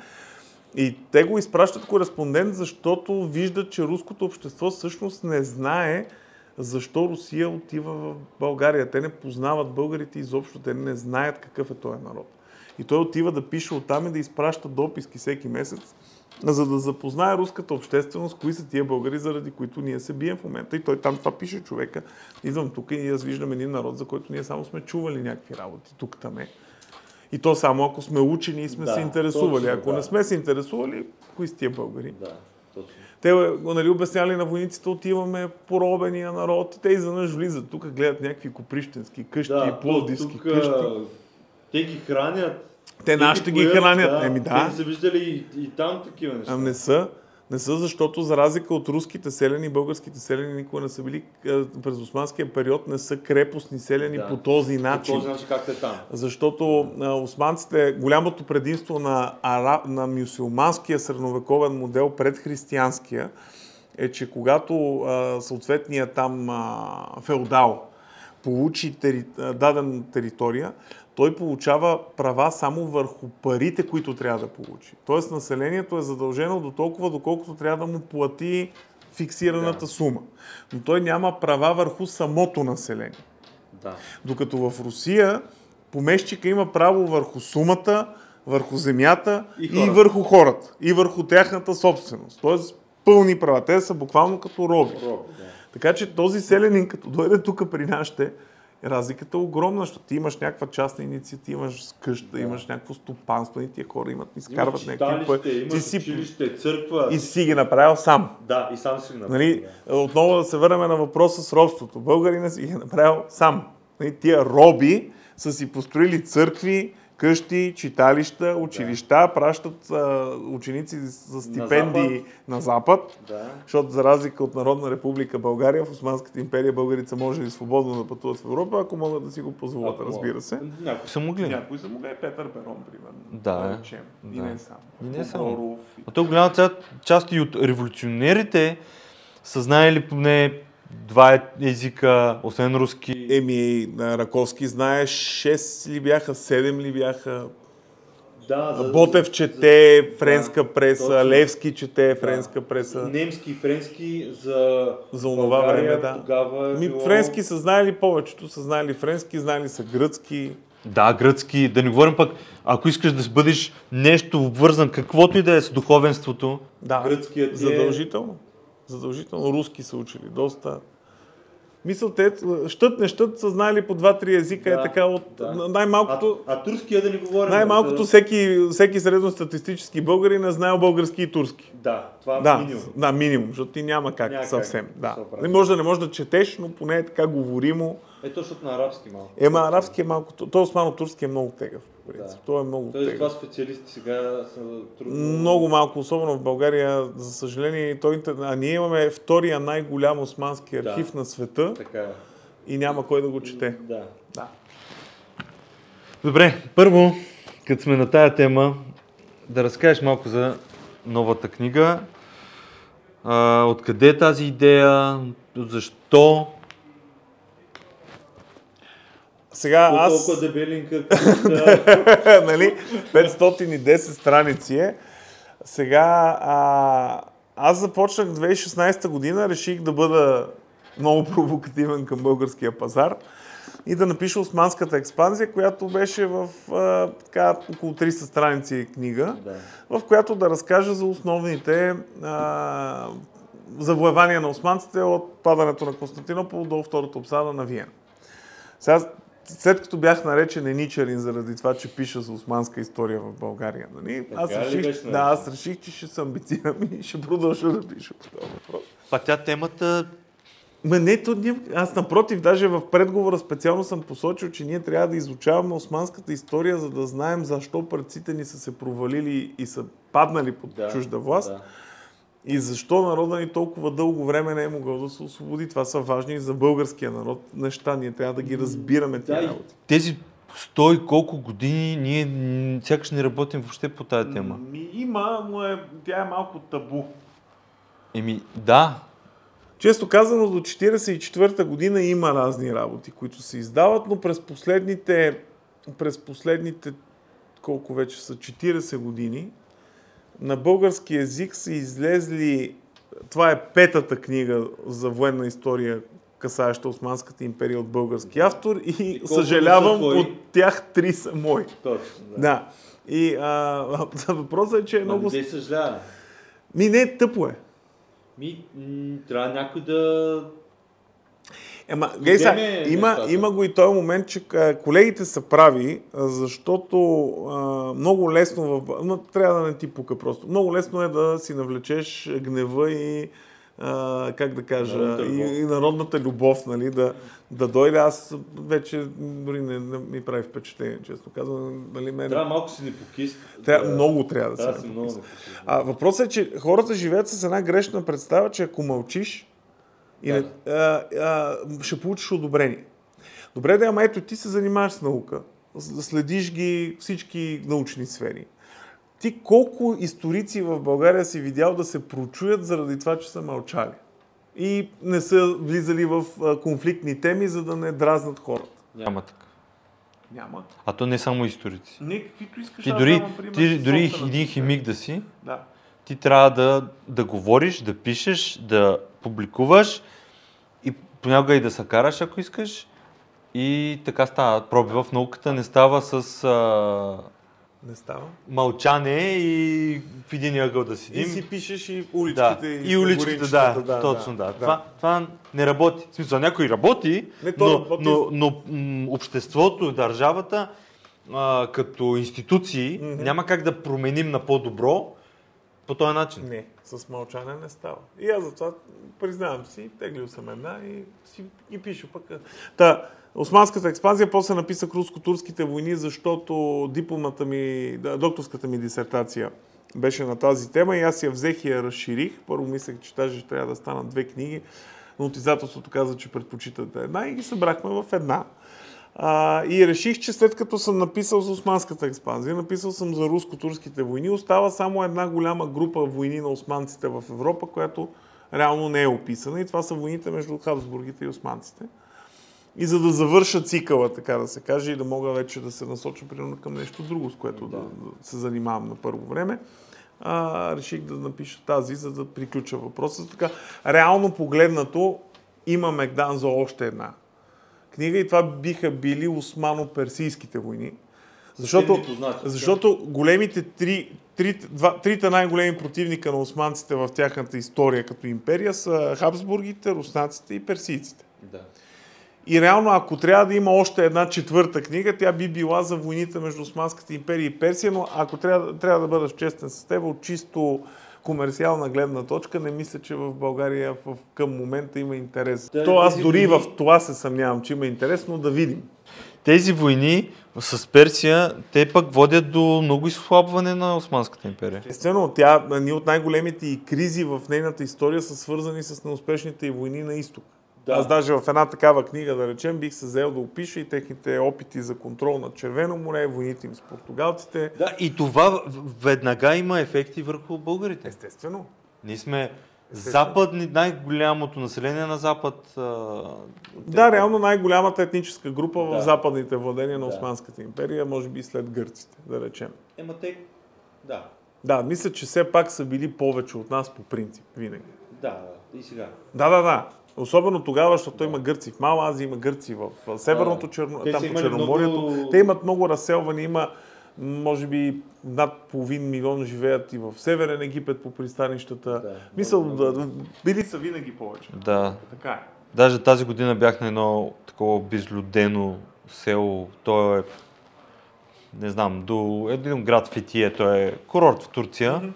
И те го изпращат кореспондент, защото виждат, че руското общество всъщност не знае защо Русия отива в България. Те не познават българите изобщо, те не знаят какъв е този народ. И той отива да пише оттам и да изпраща дописки всеки месец, за да запознае руската общественост, кои са тия българи, заради които ние се бием в момента. И той там това пише човека. Идвам тук и аз виждам един народ, за който ние само сме чували някакви работи. Тук там е. И то само ако сме учени и сме
Да,
се интересували.
точно,
ако
да.
не сме се интересували, кои са тия българи?
Да, точно.
Те нали, обясняли на войниците, отиваме поробения народ и те изведнъж влизат. Тук гледат някакви коприщенски къщи,
Да,
пловдивски
тук,
къщи.
Те ги хранят.
Те нашите ги
поят,
хранят. Еми да.
Те са виждали и, и там такива неща.
А не са. Не са, защото за разлика от руските селени, българските селени никога не са били а, през османския период, не са крепостни селени
Да.
по този
По
начин.
този начин как те там.
Защото а, османците, голямото предимство на, ара, на мюсюлманския средновековен модел пред християнския е, че когато а, съответният там а, феодал получи тери, дадена територия, той получава права само върху парите, които трябва да получи. Тоест населението е задължено до толкова, доколкото трябва да му плати фиксираната
Да.
сума. Но той няма права върху самото население.
Да.
Докато в Русия помещика има право върху сумата, върху земята
И
и, върху хората. И върху тяхната собственост. Тоест пълни права. Те са буквално като роби.
Роб, да.
Така че този селянин, като дойде тук при нашите, разликата е огромна, защото ти имаш някаква частна инициатива, имаш къща,
Да.
имаш някакво стопанство и тия хора имат,
Има
изкарват някакви пари. Ти си
училище, църква.
и си ги направил сам.
Да, и сам си го направи.
Нали, отново да се върнем на въпроса с робството. Българина си ги е направил сам. Нали, тия роби са си построили църкви, къщи, читалища, училища, пращат а, ученици за стипендии на запад.
Да.
Защото за разлика от Народна република България, в Османската империя българите са можели свободно да пътуват в Европа, ако могат да си го позволят,
Ако
разбира се.
Някой
Са могли.
Някои са могли, Петър Перон, примерно.
Да,
речем. И
да.
не само.
И не само.
И
А то голяма част и от революционерите са знаели поне два езика, освен руски.
Еми, на Раковски знае 6 ли бяха, 7 ли бяха.
Да, за-
Ботев чете
за-
френска
да,
преса,
точно.
Левски чете френска
Да.
преса.
Немски, френски за,
За онова
България
време, да.
Тогава е
Ми,
било...
френски са знаели повечето, са знаели френски, знаели са гръцки.
Да, гръцки, да не говорим пък, ако искаш да бъдеш нещо обвързан, каквото и да е с духовенството,
Да,
Гръцкият е-
задължително. Руски са учили доста. Мисъл, те щът, не щът са знаели по два-три езика,
Да,
е така от
да.
най-малкото.
А, а турския да не говорим.
Най-малкото
за-
всеки, всеки средностатистически българин е знаел български и турски.
Да, това
Да,
е минимум.
да, минимум, защото ти няма как
Няма как
съвсем.
да
Да. Не може да не можеш да четеш, но поне е така говоримо,
Е, защото на арабски малко.
Ема арабски е малко, той османо-турски е много тегъв. Принцип.
Да.
Той е много
Тоест, това специалисти сега са трудно.
Много малко, особено в България, за съжаление, той, а ние имаме втория най-голям османски
Да.
архив на света
Така е.
и няма кой да го чете.
Да.
Да.
Добре, първо, като сме на тая тема, да разкажеш малко за новата книга. А, откъде е тази идея? Защо?
Сега
По
аз...
толкова дебелинка, книжка,
нали, 510 страници е. Сега а, аз започнах 2016 година, реших да бъда много провокативен към българския пазар и да напиша Османската експанзия, която беше в а, така, около 300 страници книга,
да.
в която да разкажа за основните а, завоевания на османците от падането на Константинопол до втората обсада на Виена. Сега, след като бях наречен еничарин заради това, че пиша за османска история в България, нали? аз,
Така
реших, да, аз реших, че ще се амбицирам и ще продължа да пиша по този въпрос.
Па тя темата...
Ма не, то ние, аз напротив, даже в предговора специално съм посочил, че ние трябва да изучаваме османската история, за да знаем защо предците ни са се провалили и са паднали под
Да,
чужда власт.
Да.
И защо народа ни толкова дълго време не е могъл да се освободи? Това са важни за българския народ неща. Ние трябва да ги разбираме
Да,
тия
и-
работи.
Тези сто и колко години ние сякаш не работим въобще по тази тема.
Ми, има, но е, тя е малко табу.
Еми, да.
Често казано, до 1944 година има разни работи, които се издават, но през последните, през последните колко вече са, 40 години, на български язик са излезли, това е петата книга за военна история, касаеща Османската империя от български автор и,
колко
съжалявам, от тях три са мои.
Точно. Да.
Да. И а, въпросът е, че е
Много... Не съжалява.
Ми не, тъпо е.
Ми, трябва някой да...
Ема, гей, сега,
Вземе
има, има го и този момент, че колегите са прави, защото а, много лесно, в, но трябва да не ти пука просто, много лесно е да си навлечеш гнева и а, как да кажа,
Народната
и, и народната любов, нали, да, да дойде. Аз вече дори не, не ми прави впечатление, честно казвам. Нали, мен,
Трябва малко си непокист.
трябва, много трябва да
да си
написа.
непокист.
А въпросът е, че хората живеят с една грешна представа, че ако мълчиш, и не, а, а, ще получиш одобрение. Добре, да, ама ето ти се занимаваш с наука, следиш ги всички научни сфери. Ти колко историци в България си видял да се прочуят заради това, че са мълчали? И не са влизали в конфликтни теми, за да не дразнат хората.
Няма така.
Няма.
А то не само историци.
Не, каквито искаш.
Ти дори,
давам пример
ти дори един химик да си,
Да.
ти трябва да, да говориш, да пишеш, да публикуваш и понякога и да се караш, ако искаш. И така става. Проби в науката не става с а,
Не става.
мълчане и в един ъгъл да
И
седим.
си пишеш и
да,
уличките.
и уличките, да,
горичката,
точно да. Това, това не работи. В смисъл, някой работи,
Не, то
но,
работи.
но, но м, обществото, държавата, а, като институции,
Мгм.
няма как да променим на по-добро по този начин.
Не, с мълчане не става. И аз затова признавам си, теглил съм една и си ги пиша пък. Та, Османската експанзия, после написах руско-турските войни, защото дипломата ми, докторската ми дисертация беше на тази тема и аз я взех и я разширих. Първо мислех, че даже ще трябва да станат две книги, но от издателството каза, че предпочитате една и ги събрахме в една. А, и реших, че след като съм написал за Османската експанзия, написал съм за руско-турските войни, остава само една голяма група войни на османците в Европа, която реално не е описана и това са войните между Хабсбургите и османците. И за да завърша цикъла, така да се каже, и да мога вече да се насоча примерно към нещо друго, с което да, да се занимавам на първо време, а, реших да напиша тази, за да приключа въпроса. Така, реално погледнато, има Мегдан за още една книга и това биха били османо-персийските войни. Защото, защото големите три, три, два, трите най-големи противника на османците в тяхната история като империя са Хабсбургите, руснаците и персийците.
Да.
И реално, ако трябва да има още една четвърта книга, тя би била за войните между Османската империя и Персия, но ако трябва, трябва да бъда честен с теб, от чисто комерциална гледна точка не мисля, че в България в, към момента има интерес.
Да,
То аз дори
войни-
в това се съмнявам, че има интерес, но да видим.
Тези войни с Персия, те пък водят до много изхлабване на Османската империя.
Естествено, тя, ни от най-големите и кризи в нейната история са свързани с неуспешните и войни на изток.
Да.
Аз даже в една такава книга, да речем, бих се взел да опиша и техните опити за контрол на Червено море, войните им с португалците.
Да, и това в- веднага има ефекти върху българите.
Естествено.
Ние сме
Естествено.
западни, най-голямото население на запад. а,
Да, реално най-голямата етническа група в
Да.
западните владения на
Да.
Османската империя, може би след гърците, да речем.
Ема те... Да.
Да, мисля, че все пак са били повече от нас по принцип, винаги.
Да. И сега.
Да, да, да. Особено тогава, защото има гърци в Мала Азия, има гърци в Северното
Да.
Черно...
Те
там по Черноморието.
много-
Те имат много разселване, има може би над половин милион живеят и в Северен Египет по пристанищата.
Да.
Мисъл, да, били са винаги повече.
Да.
Така е.
Даже тази година бях на едно такова безлюдено село. То е, не знам, до един град Фетие, то е курорт в Турция.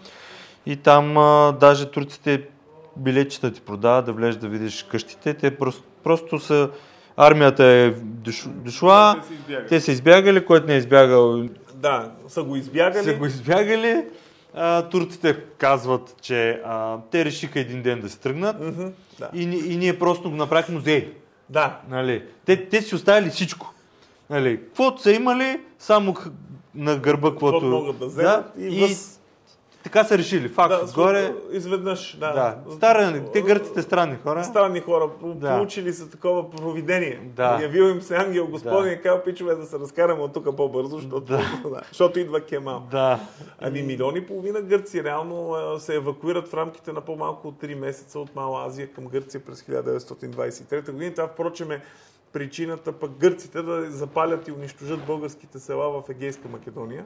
И там а, даже турците билетчета ти продават да влезеш да видиш къщите. Те просто, просто са... Армията е дош- дошла,
Те са
те са избягали, който не е избягал,
Да, са го избягали.
са го избягали. А, турците казват, че а, те решиха един ден да се тръгнат
Мгм, Да.
и, и ние просто го направихме музей.
да.
Нали, те, те си оставили всичко. Нали, каквото са имали, само на гърба, каквото...
Могат да вземат и,
и
въз...
така са решили. Факт,
да,
горе...
Изведнъж, да.
Да. Стара, те гърците странни хора.
Странни хора,
Да.
получили са такова провидение.
Да.
Явил им се ангел Господен
Да.
и казал, пичове, да се разкараме от тук по-бързо, защото,
Да.
да. защото идва Кемал.
Да.
Ами милиони и половина гърци реално се евакуират в рамките на по-малко от 3 месеца от Мала Азия към Гърция през 1923 година. Това впрочем е причината пък гърците да запалят и унищожат българските села в Егейска Македония,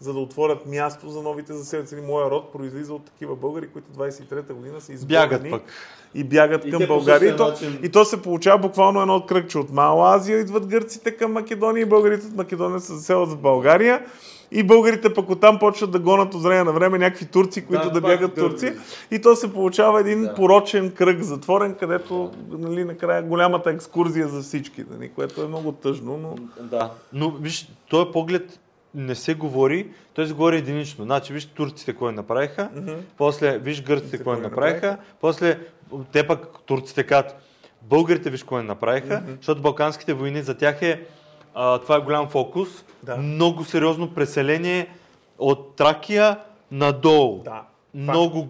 за да отворят място за новите заселници. Моя род произлиза от такива българи, които 23-та година са избягани
пък.
и бягат
И
към България. И то,
начин-
и то се получава буквално едно кръгче от Мала Азия, идват гърците към Македония и българите от Македония се заселват в България. И българите пък оттам почват да гонат от време на време някакви турци, които да,
Да,
бягат
да-
турци. И то се получава един
Да.
порочен кръг затворен, където нали, накрая голямата екскурзия за всички, нали, което е много тъжно, но...
Да. Но виж, този поглед не се говори, той се говори единично. Значи, виж турците кой направиха, после виж гърците кой направиха,
направиха.
после те пък турците казват, българите виж кой направиха, защото балканските войни за тях е, а, това е голям фокус,
Да.
много сериозно преселение от Тракия надолу.
Да.
Много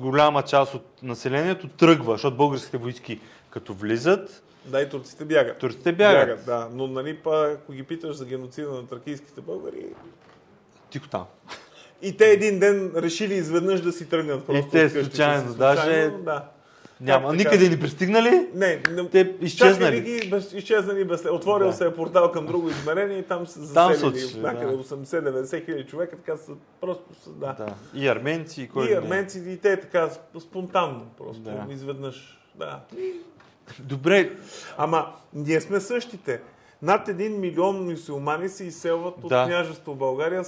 голяма част от населението тръгва, защото българските войски като влизат,
Да, и турците бягат.
турците бягат.
бягат да. Но нали, па, ако ги питаш за геноцида на тракийските българи,
Тихо там.
И те един ден решили изведнъж да си тръгнат. Просто
те
от къщите
случайно,
си.
даже-
да.
Няма,
Как
никъде ни пристигнали.
Не, не
Те изчезнали.
ги, без, изчезнали без... Отворил
Да.
се е портал към друго измерение и там са
Там
заселили
отишли,
някъде
да.
80-90 хиляди човека, така са просто са, да.
Да. И арменци, и кой
И
ли не.
арменци, и те така сп- спонтанно, просто
Да.
изведнъж. Да.
Добре,
Ама ние сме същите. Над един милион мусулмани се изселват от
Да.
княжество България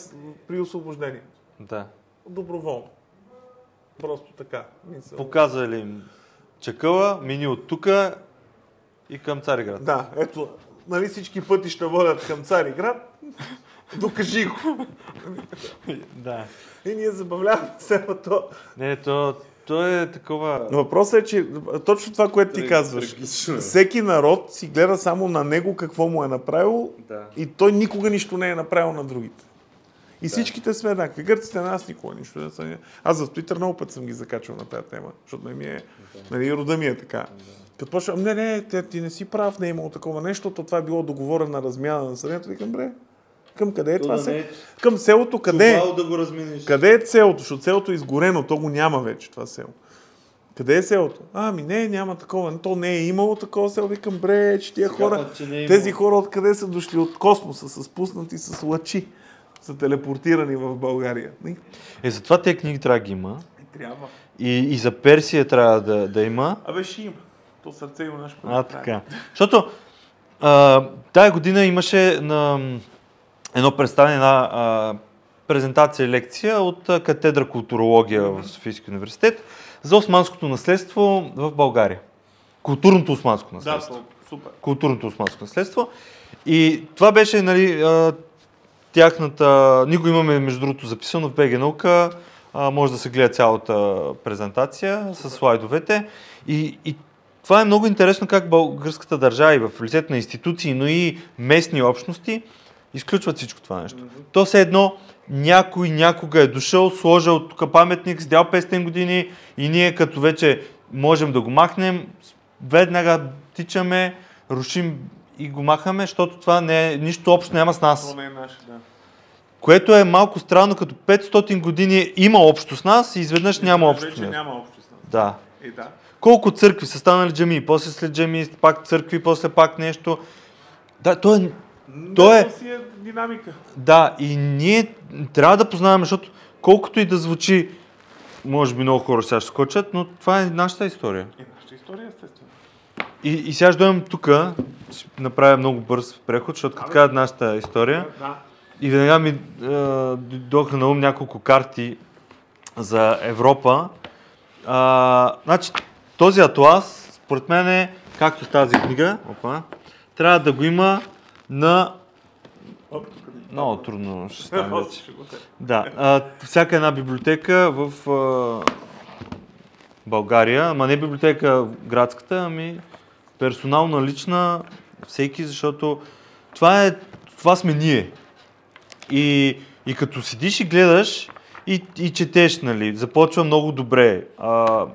при освобождението.
да.
Доброволно. Просто така. Мисъл.
Показали им чакъла, мини от тука и към Цариград.
Да, ето, нали всички пътища водят към Цариград, докажи го.
да.
И ние забавляваме се на то.
Не, то, то е такова...
Въпросът е, че точно това, което ти казваш, всеки народ си гледа само на него какво му е направил
Да.
и той никога нищо не е направил на другите. И всичките сме еднакви. Гърците на нас никога нищо не са. Аз в Твитър много път съм ги закачал на тази тема, защото не ми е, нали, рода ми е така. Като почва, не, не, те, ти не си прав, не е имало такова нещо, то това е било договорена размяна на населението. Викам, бре, към къде е
То
това
да
се?
не е
Към селото, къде е?
Да го разминеш.
Къде е селото? Защото селото е изгорено, то го няма вече това село. Къде е селото? Ами не, няма такова. То не е имало такова село. Викам, бре, че тия
Сега
хора,
че е
тези хора откъде са дошли? От космоса, са спуснати с лъчи. Са телепортирани в България.
Е, затова тези книги трябва да ги има.
и трябва.
И, и за Персия трябва да, да има.
Абе, ще има. То сърце има нещо.
А, така. Защото а, тая година имаше на едно представяне на а, презентация лекция от катедра културология в Софийския университет за османското наследство в България. Културното османско
Да,
наследство.
то- супер.
Културното османско наследство. И това беше, нали, а, тяхната... Ние го имаме, между другото, записано в БГ наука. А, може да се гледа цялата презентация с слайдовете. И, и това е много интересно как българската държава и в лицето на институции, но и местни общности изключват всичко това нещо. То се едно някой някога е дошъл, сложил тук паметник, сдял 500 години и ние като вече можем да го махнем, веднага тичаме, рушим и го махаме, защото това не е, нищо общо няма с нас.
Е.
Което е малко странно, като 500 години има общо с нас и изведнъж няма общо
Вече няма общо с нас.
Да.
Е, да.
Колко църкви са станали джами, после след джами, пак църкви, после пак нещо. Да, то е, То е-
си е динамика.
да, и ние трябва да познаваме, защото колкото и да звучи, може би много хора сега ще скочат, но това е нашата история.
Е, нашата история, естествено.
И, и сега ще дойдем тук, ще направя много бърз преход, защото като казват нашата история,
Да.
и веднага ми е, дойдоха на ум няколко карти за Европа. А, значи, този атлас, според мен е, както с тази книга, опа, трябва да го има на... Много трудно ще стане вече. Да, а, всяка една библиотека в а, България, ама не библиотека градската, ами персонална, лична, всеки, защото това, е, това сме ние. И, и като седиш и гледаш и, и четеш, нали, започва много добре. А,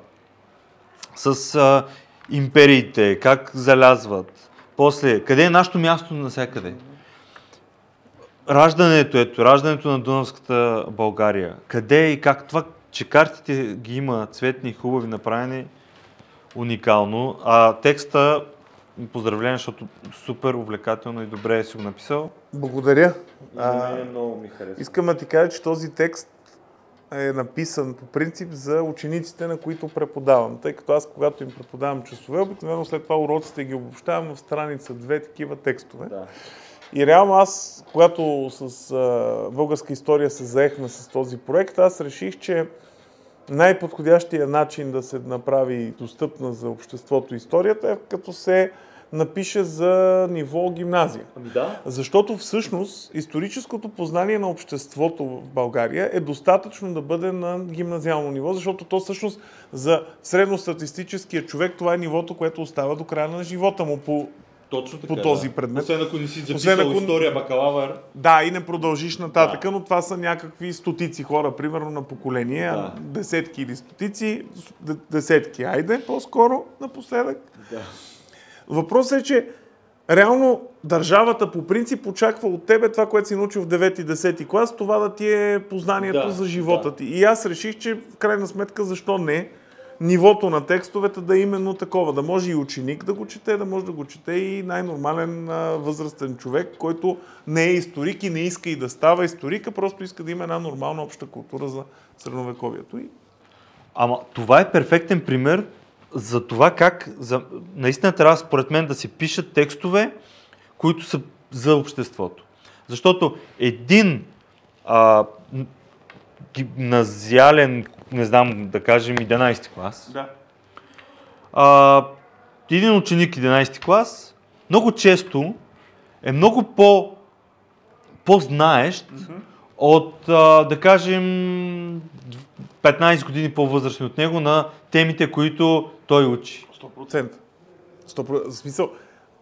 с а, империите, как залязват. После, къде е нашето място навсякъде? раждането, ето, раждането на Дунавската България. Къде е и как? Това, че картите ги има цветни, хубави, направени, уникално. А текста, поздравление, защото супер увлекателно и добре си го написал.
Благодаря. А,
много ми харесва.
Искам да ти кажа, че този текст е написан по принцип за учениците, на които преподавам. Тъй като аз, когато им преподавам часове, обикновено след това уроците ги обобщавам в страница две такива текстове.
Да.
И реално аз, когато с а, българска история се заехме с този проект, аз реших, че най-подходящия начин да се направи достъпна за обществото историята е като се напише за ниво гимназия.
Ами да.
Защото всъщност историческото познание на обществото в България е достатъчно да бъде на гимназиално ниво, защото то всъщност за средностатистическия човек това е нивото, което остава до края на живота му по
Точно така.
По този
да.
предмет.
Освен ако не си записал
Освен ако-
история бакалавър.
Да, и не продължиш нататък,
Да.
но това са някакви стотици хора, примерно на поколение,
Да.
десетки или стотици, десетки, айде, по-скоро напоследък.
Да.
Въпросът е, че реално държавата по принцип очаква от тебе това, което си научил в 9 и 10 клас, това да ти е познанието
Да,
за живота
да.
ти. И аз реших, че в крайна сметка, защо не, нивото на текстовете да е именно такова. Да може и ученик да го чете, да може да го чете и най-нормален възрастен човек, който не е историк и не иска и да става историк, а просто иска да има една нормална обща култура за средновековието.
Ама това е перфектен пример за това как за, наистина трябва според мен да се пишат текстове, които са за обществото. Защото един а, гимназиален, не знам да кажем 11 клас,
да.
а, един ученик 11 клас много често е много по, по-знаещ от, да кажем, 15 години по-възрастни от него на темите, които той учи.
100%. 100%. В смисъл,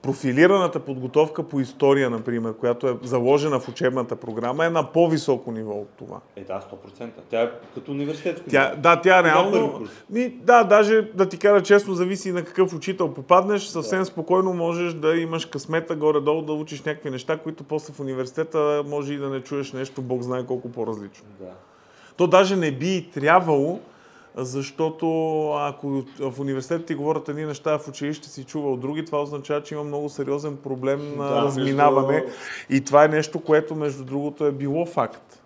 профилираната подготовка по история, например, която е заложена в учебната програма, е на по-високо ниво от това.
Е, да, 100%. Тя е като университетско.
Тя, да, тя
първи
реално... Ми, да, даже да ти кажа честно, зависи на какъв учител попаднеш. Съвсем спокойно можеш да имаш късмета горе-долу да учиш някакви неща, които после в университета може и да не чуеш нещо, Бог знае колко по-различно.
Да.
То даже не би и трябвало, защото ако в университета ти говорят едни неща, в училище си чувал други, това означава, че има много сериозен проблем на
Да,
разминаване.
между-
И това е нещо, което между другото е било факт.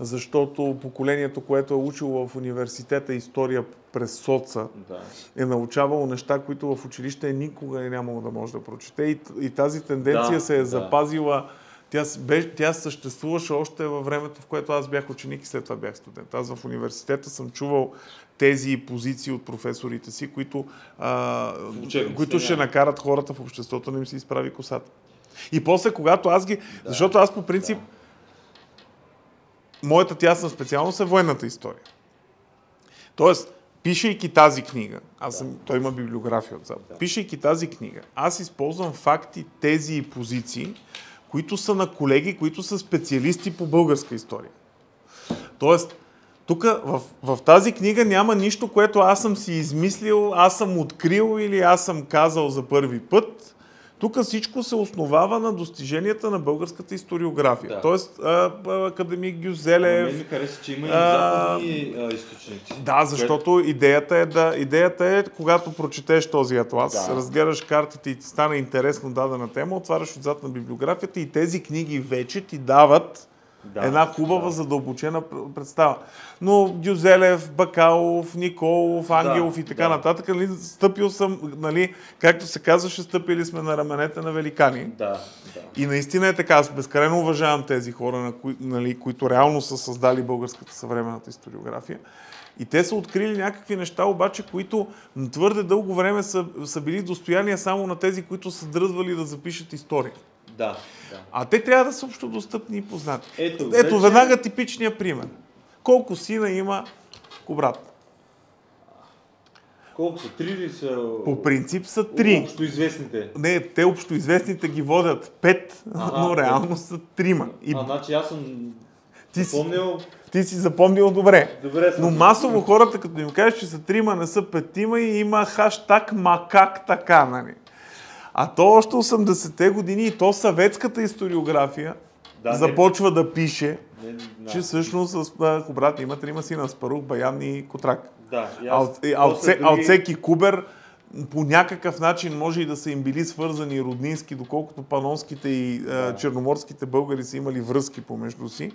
Защото поколението, което е учило в университета история през соца,
Да.
е научавало неща, които в училище никога е нямало да може да прочете. И, и тази тенденция
Да,
се е
да.
запазила Тя, бе, тя съществуваше още във времето, в което аз бях ученик и след това бях студент. Аз в университета съм чувал тези позиции от професорите си, които, а,
учебниците
които ще накарат хората в обществото да им се изправи косата. И после, когато аз ги... Защото аз по принцип... Моята тясна специалност е военната история. Тоест, пишейки тази книга, аз съм, той има библиография отзад, пишейки тази книга, аз използвам факти, тези и позиции, които са на колеги, които са специалисти по българска история. Тоест, тук в, в тази книга няма нищо, което аз съм си измислил, аз съм открил или аз съм казал за първи път. Тук всичко се основава на достиженията на българската историография.
Да.
Тоест, а, академик
Ама Мен
Гюзелев,
ми хареса, че има и западни а, източници.
да, защото идеята е да, идеята е, когато прочетеш този атлас,
Да.
разгледаш картите и ти стане интересно дадена тема, отваряш отзад на библиографията и тези книги вече ти дават
Да,
една хубава, задълбочена пр- представа. Но Дюзелев, Бакалов, Николов, Ангелов и така
да.
нататък, нали, стъпил съм, нали, както се казваше, стъпили сме на раменете на великани.
Да, да.
И наистина е така. Аз безкрайно уважавам тези хора, на кои, нали, които реално са създали българската съвременната историография. И те са открили някакви неща, обаче, които твърде дълго време са, са били достояния само на тези, които са дръзвали да запишат история.
Да, да.
А те трябва да са общо достъпни и познати.
Ето,
Ето
вече-
веднага типичния пример. Колко сина има Кобрат?
Колко са? Три ли са?
По принцип са три.
Общо известните.
Не, те общо известните ги водят пет,
Ага,
но
пет.
реално са трима. И
А, значи аз съм
ти, си,
запомнил...
ти си запомнил добре.
Добре съм.
Но масово хората, като им кажеш, че са трима, не са петима и има хаштаг макак така, нали? А то още 80-те години и то съветската историография
Да, не-
започва да пише,
Не, да.
че всъщност с а, Кобрат има трима сина, Спарух, Баян и Котрак.
Да,
А
аз
от, и- а от,
после
Се- а от
други-
всеки Кубер по някакъв начин може и да са им били свързани роднински, доколкото панонските и а, черноморските българи са имали връзки помежду си.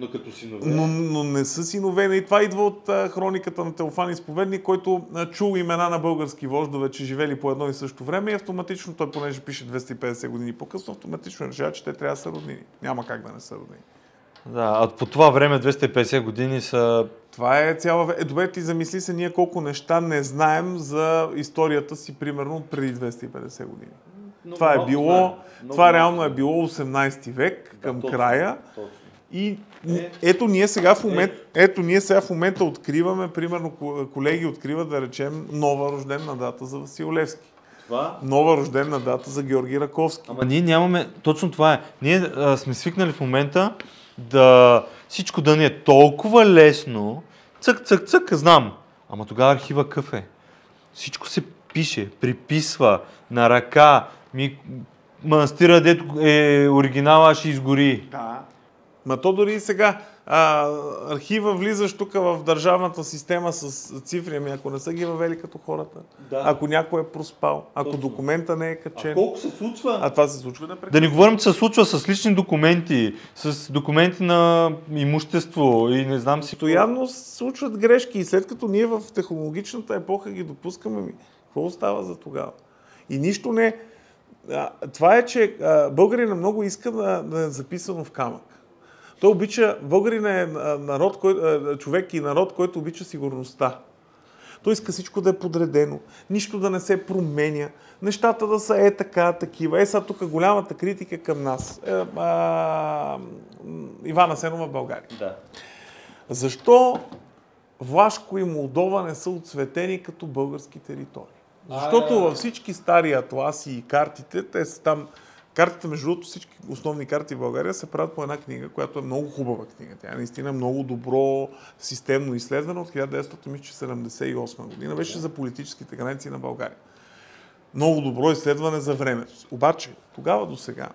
Но като синове...
Но, но не са синове. И това идва от а, хрониката на Теофан Изповедник, който а, чул имена на български вождове, че живели по едно и също време и автоматично, той понеже пише 250 години по-късно, автоматично решава, че те трябва да са роднини. Няма как да не са роднини.
Да, а по това време 250 години са...
Това е цяла... Е, добре, ти замисли се ние колко неща не знаем за историята си, примерно, преди 250 години.
Много
това е било...
Много
Това
малко
реално е било 18 век,
Да,
към
точно,
края.
Точно.
И. ето ние сега в момент, ето ние сега в момента откриваме, примерно ко- колеги откриват да речем нова рождена дата за Васил Левски.
Това...
Нова рождена дата за Георги Раковски.
Ама ние нямаме... Точно това е. Ние а, сме свикнали в момента да всичко да ни е толкова лесно. Цък, цък, цък, знам. Ама тогава архива какъв е? Всичко се пише, приписва на ръка. Ми, манастира, дето е оригинала, ще изгори.
Да. Ма то дори и сега. А, архива влизаш тук в държавната система с цифри, ами ако не са ги въвели като хората,
Да.
ако някой е проспал, ако
Точно.
документа не е
А
качен,
колко се случва?
а това се случва непрекъснато.
Да не говорим, че се случва с лични документи, с документи на имущество и не знам си.
Постоянно се случват грешки и след като ние в технологичната епоха ги допускаме, ми, какво остава за тогава? И нищо не... А, това е, че а, българина много иска да, да е записано в камък. Той обича, българин е народ, кой, а, човек и народ, който обича сигурността. Той иска всичко да е подредено, нищо да не се променя, нещата да са е така, такива. Е, сега тук голямата критика към нас. Е, а, Ивана Сенова в България.
Да.
Защо Влашко и Молдова не са отцветени като български територии? Защото
А.
във всички стари атласи и картите, те са там. Картите, между другото, всички основни карти в България се правят по една книга, която е много хубава книга. Тя е наистина много добро системно изследване от 1978 година. Беше за политическите граници на България. Много добро изследване за времето. Обаче, тогава до сега,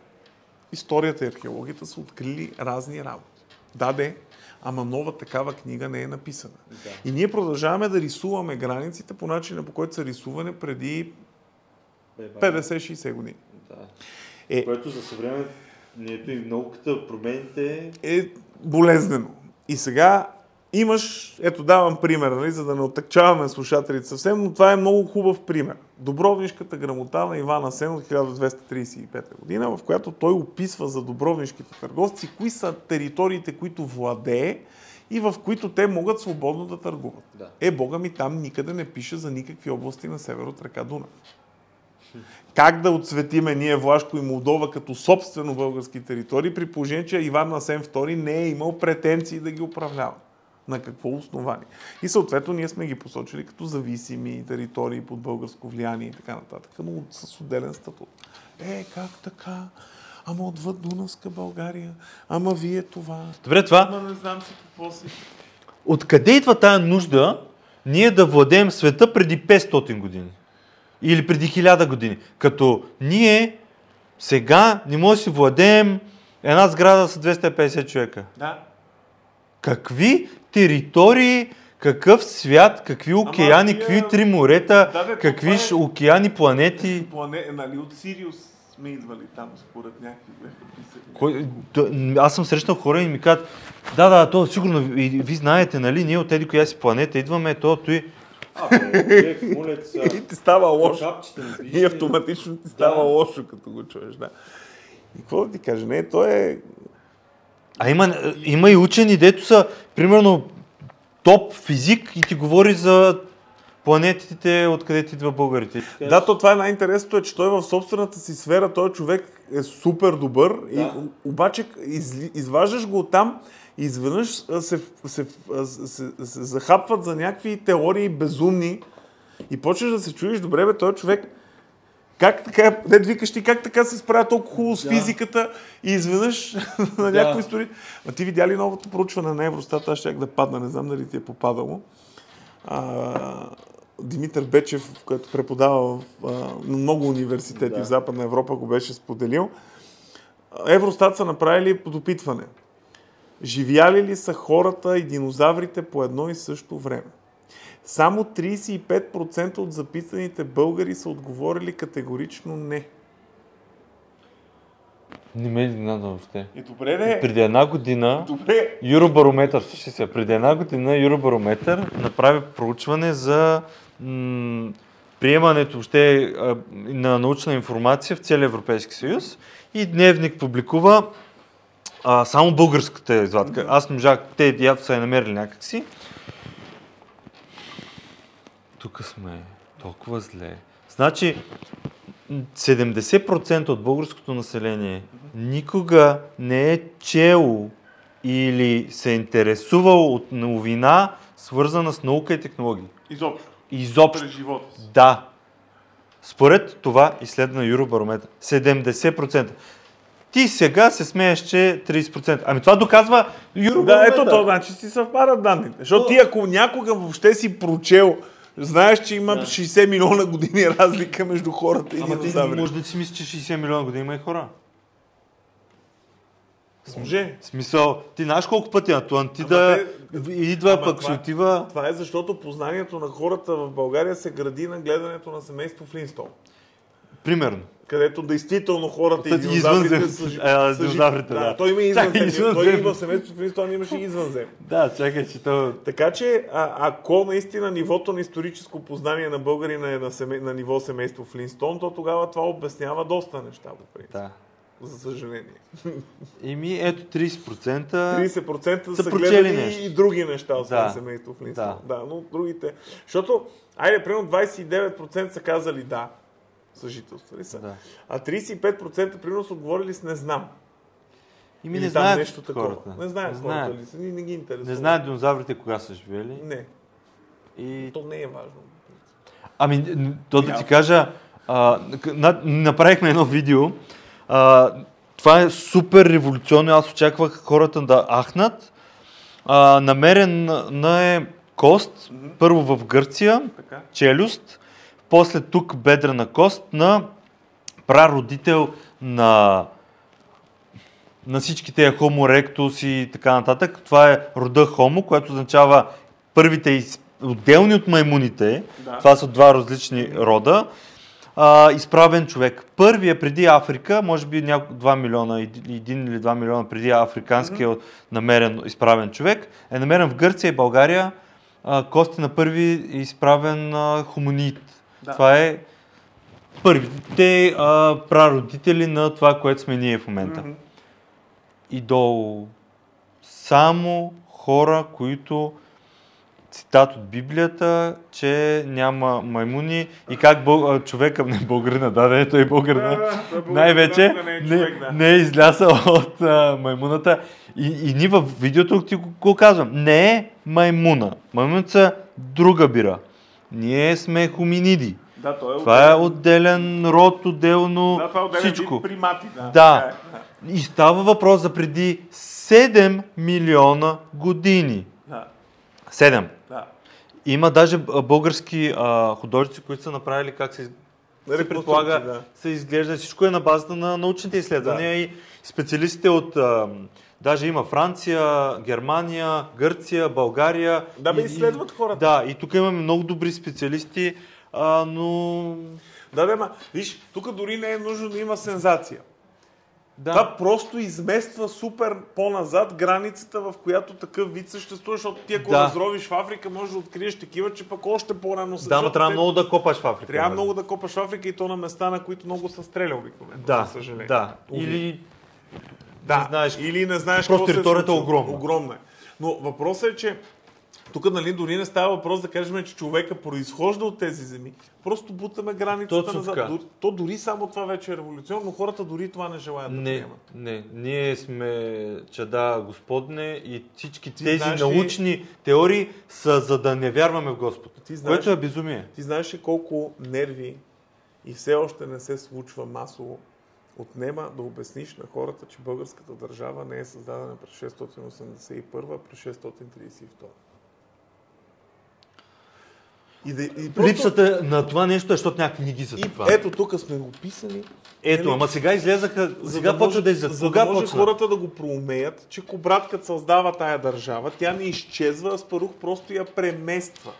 историята и археологията са открили разни работи. Да, де, ама нова такава книга не е написана.
Да.
И ние продължаваме да рисуваме границите по начина, по който са рисувани преди. 50-60 години.
Да.
Е,
Което за съвременето и науката, промените...
е болезнено. И сега имаш, ето давам пример, нали, за да не оттъкчаваме слушателите съвсем, но това е много хубав пример. Добровнишката грамота на Иван Асен от 1235 година, в която той описва за добровнишките търговци, кои са териториите, които владее и в които те могат свободно да търгуват.
Да.
Е, бога ми, там никъде не пише за никакви области на север от река Дунав. Как да отсветиме ние Влашко и Молдова като собствено български територии, при положение, че Иван Насен II не е имал претенции да ги управлява? На какво основание? И съответно ние сме ги посочили като зависими територии под българско влияние и така нататък, но с отделен статут. Е, как така? Ама отвъд Дунавска България, ама вие това.
Добре, това
Ама не знам си какво си.
Откъде идва тая нужда ние да владеем света преди 500 години? Или преди 1000 години? Като ние сега не можем да си владеем една сграда с 250 човека.
Да.
Какви територии, какъв свят, какви океани,
тия-
какви три морета,
Да, бе,
какви
е-
океани, планети.
Плане, нали, от Сириус сме идвали там, според някакви.
Кой, аз съм срещал хора и ми казват, да, да, то сигурно, ви, ви знаете, нали, ние от еди коя си планета идваме, то той...
Абе, се.
И ти става лошо. И автоматично ти става
Да.
лошо, като го чуеш, да. И какво да ти кажа? Не, то е...
А има, има и учени, дето са, примерно, топ физик и ти говори за планетите, откъде ти идва българите.
Да, то това е най-интересното, е, че той в собствената си сфера, той човек е супер добър, и,
Да.
обаче изли, изваждаш го оттам и изведнъж се, се, се, се, се захапват за някакви теории безумни и почваш да се чуеш, добре бе, той човек как така, не викаш ти, как така се справя толкова хубаво с
Да.
физиката и изведнъж на
Да.
някои истории. А ти видя ли новото проучване на Евростат? Аз щях да падна, не знам дали ти е попадало. А, Димитър Бечев, който преподава а, на много университети
Да.
в Западна Европа, го беше споделил. Евростат са направили подопитване. Живяли ли са хората и динозаврите по едно и също време? Само 35% от записаните българи са отговорили категорично не.
Не ме изненада въобще.
И добре, не.
Преди една година
Добре.
Юробарометър, слушай се, преди една година Юробарометър направи проучване за м- приемането въобще а, на научна информация в целия Европейски съюз и Дневник публикува а, само българската извадка. Аз не можах, те явно са я намерили някакси. Тук сме толкова зле. Значи, м, 70% от българското население никога не е чело или се е интересувал от новина, свързана с наука и технологии.
Изобщо.
Изобщо.
През живота си.
Да. Според това изследване на Юробарометър, 70%. Ти сега се смееш, че 30%. Ами това доказва
Да,
Юробарометър.
ето то, значи си съвпадат данните. Защото ти ако някога въобще си прочел, знаеш, че има 60 милиона години разлика между хората и
Ама ти може да си мислиш, че 60 милиона години има и хора.
Може.
Смисъл, ти знаеш колко пъти Атлантида идва,
Ама
пък
това-
си отива.
Това е защото познанието на хората в България се гради на гледането на семейство Флинстон.
Примерно.
Където действително хората и динозаврите
извънзем-
са, са
динозаврите,
да.
да.
Той има и
Чакай,
извънземни. Той и
извънземни.
в семейството Флинстон имаше извънзем.
Да, чакай, че то...
Така че, а, ако наистина нивото на историческо познание на българина е на, семе, на ниво семейство Флинстон, то тогава това обяснява доста неща, по принцип.
Да.
За съжаление.
Еми, ето 30%.
30%
са
са, гледали
нещо.
и други неща, освен
Да.
семейство Флинстон.
Да.
Да. но другите... Защото, айде, примерно 29% са казали да, съжителствали са.
Да.
А 35% примерно са отговорили с не знам.
Ими
Или
не знаят
нещо такова.
хората.
Не знаят
не
хората ли са, ни не ги интересува.
Не знаят динозаврите кога са живели.
Не,
И...
то не е важно.
Ами, то да ти кажа, а, направихме едно видео. А, това е супер революционно. Аз очаквах хората да ахнат. А, намерен на е кост, първо в Гърция,
Така.
челюст, после тук бедрена кост на прародител на на всички тези erectus и така нататък. Това е рода Homo, което означава първите из... отделни от маймуните.
Да.
Това са два различни рода. а, изправен човек. Първият преди Африка, може би няколко 2 милиона, еди- един или 2 милиона преди африканския mm-hmm. намерен изправен човек, е намерен в Гърция и България а, кости на първи изправен а.
Да.
Това е първите а, прародители на това, което сме ние в момента.
Мгм.
И долу само хора, които цитат от Библията, че няма маймуни и как бъл... човека, не българина, да, да, е той е българина,
Да, е
най-вече
да, не е
не,
човек, да.
не е излязъл от а, маймуната. И, и ние в видеото ти го, го казвам, не е маймуна. Маймуната са друга бира. Ние сме хуминиди.
Да, той е
Това е
отделен-
род, отделно
Да, това е отделен
всичко.
примати. Да.
Да.
е,
И става въпрос за преди 7 милиона години.
Да.
7.
Да.
Има даже български а, художници, които са направили как се, из- се предполага,
да.
се изглежда. Всичко е на базата на научните изследвания и специалистите от а, Даже има Франция, Германия, Гърция, България.
Да, бе,
и-
изследват хората.
Да, и тук имаме много добри специалисти, а, но...
Да, да, ма, виж, тук дори не е нужно да има сензация.
Да.
Това просто измества супер по-назад границата, в която такъв вид съществува, защото ти ако
Да.
разровиш в Африка, можеш да откриеш такива, че пък още по-рано се
Да, но трябва
те-
много да копаш в Африка.
Трябва
нали?
много да копаш в Африка и то на места, на които много се стреля обикновено.
Да,
за съжаление.
да. Или
Да,
Не знаеш.
или не знаеш
Просто територията е огромна.
Огромна е. Но въпросът е, че тук нали, дори не става въпрос да кажем, че човека произхожда от тези земи. Просто бутаме границата
Точно
назад. Дори- То дори само това вече е революционно, но хората дори това не желаят да
Не,
приемат.
не. Ние сме чада Господне и всички
Ти
тези
знаеш ли-
научни теории са за да не вярваме в Господ.
Ти знаеш-
Което е безумие.
Ти знаеш ли колко нерви и все още не се случва масово отнема да обясниш на хората, че българската държава не е създадена през 681, а през 632. И, да, и просто...
Липсата на това нещо е, защото някакви книги за
И
това.
ето тук сме го писали.
Ето,
нали,
ама сега излезаха,
за
сега
да
почва да излезат.
За да може
почна?
хората да го проумеят, че Кобрат като създава тая държава, тя не изчезва, а Спарух просто я премества.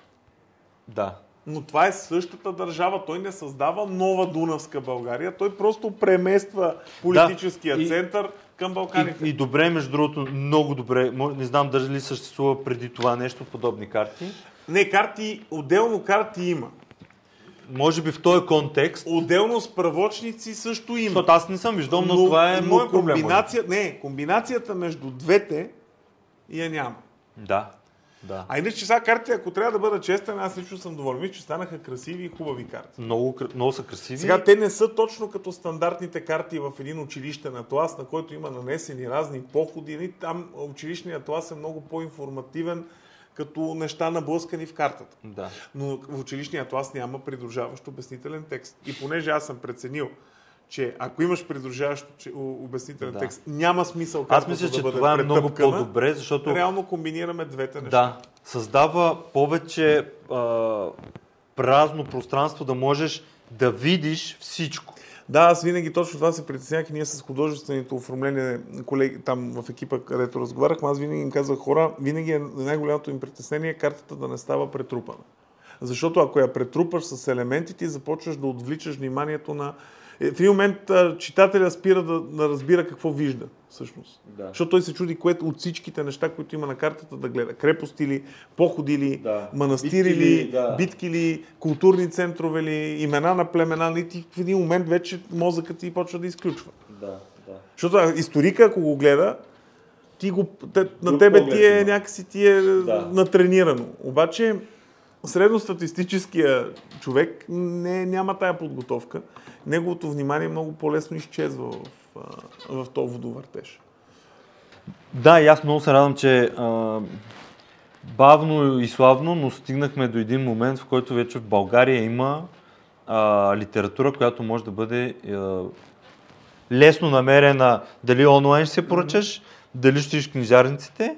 Да.
Но това е същата държава. Той не създава нова Дунавска България, той просто премества политическия
Да, и-
център към Балканите.
И, и добре, между другото, много добре. Не знам дали съществува преди това нещо, подобни карти.
Не, карти, отделно карти има.
Може би в този контекст,
Отделно справочници също има.
защото аз не съм виждал, но, това е
но
мой проблем.
комбинация, не, комбинацията между двете я няма.
Да, да.
А иначе сега картите, ако трябва да бъда честен, аз лично съм доволен, че станаха красиви и хубави карти.
Много, много са красиви.
Сега те не са точно като стандартните карти в един училищен атлас, на който има нанесени разни походи. Нали, Там училищният атлас е много по-информативен, като неща наблъскани в картата.
Да.
Но в училищния атлас няма придружаващ обяснителен текст. И понеже аз съм преценил, че ако имаш придружаващ че- обяснителен
Да.
текст, няма смисъл
Аз мисля,
да
че
бъде
това е много по-добре, защото
Реално комбинираме двете неща.
да, създава повече а, празно пространство да можеш да видиш всичко.
Да, аз винаги точно това се притеснях и ние с художествените оформления, колеги там в екипа, където разговаряхме, аз винаги им казвах хора, винаги е най-голямото им притеснение картата да не става претрупана. Защото ако я претрупаш с елементите, започваш да отвличаш вниманието на... Е, В един момент читателя спира да, да разбира какво вижда, всъщност.
Да.
Защото той се чуди кое от всичките неща, които има на картата да гледа. Крепости ли, походи ли,
Да.
манастири
Битки
ли,
да.
битки ли, културни центрове ли, имена на племена ли, ти в един момент вече мозъкът ти почва да изключва.
Да, да.
Защото историка, ако го гледа, ти го, те, на тебе ти е някакси ти е
Да.
натренирано. Обаче средностатистическия човек не, няма тая подготовка. Неговото внимание много по-лесно изчезва в, в този водовъртеж.
Да, и аз много се радвам, че а, бавно и славно, но стигнахме до един момент, в който вече в България има а, литература, която може да бъде а, лесно намерена. Дали онлайн ще се поръчаш, дали ще книжарниците,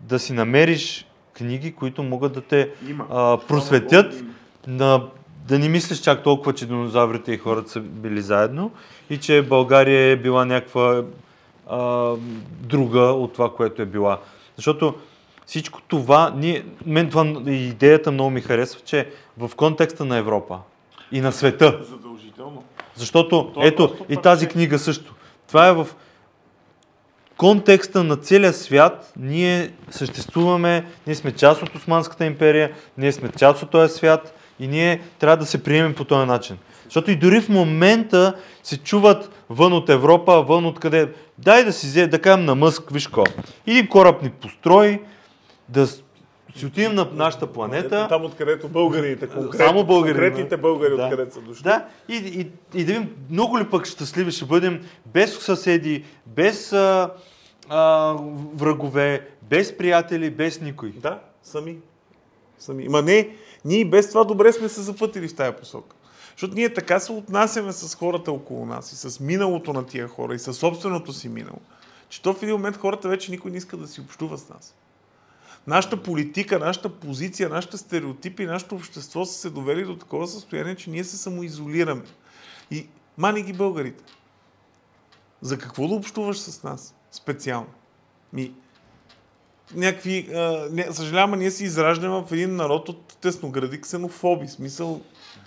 да си намериш книги, които могат да те
Има.
а, просветят, на, да не мислиш чак толкова, че динозаврите и хората са били заедно и че България е била някаква а, друга от това, което е била. Защото всичко това, ние, мен това идеята много ми харесва, че в контекста на Европа, и на света.
Задължително.
Защото,
То е
ето, и тази
парче.
книга също. Това е в контекста на целия свят. Ние съществуваме, ние сме част от Османската империя, ние сме част от този свят и ние трябва да се приемем по този начин. Защото и дори в момента се чуват вън от Европа, вън от къде. Дай да си взе, да кажем на Мъск, виж какво. Един кораб ни построи, да си отидем на нашата планета.
Там откъдето българите, конкретно,
Само българи,
конкретните българи,
Да.
откъдето са дошли.
Да, и, и, и да видим много ли пък щастливи ще бъдем без съседи, без а, а, врагове, без приятели, без никой.
Да, сами. Сами. Ма не, ние без това добре сме се запътили в тая посока. Защото ние така се отнасяме с хората около нас и с миналото на тия хора и с собственото си минало, че то в един момент хората вече никой не иска да си общува с нас. Нашата политика, нашата позиция, нашите стереотипи, нашето общество са се довели до такова състояние, че ние се самоизолираме. И мани ги българите. За какво да общуваш с нас специално? Ми, някакви... Съжалявам, ние си израждаме в един народ от тесногради ксенофоби. Смисъл,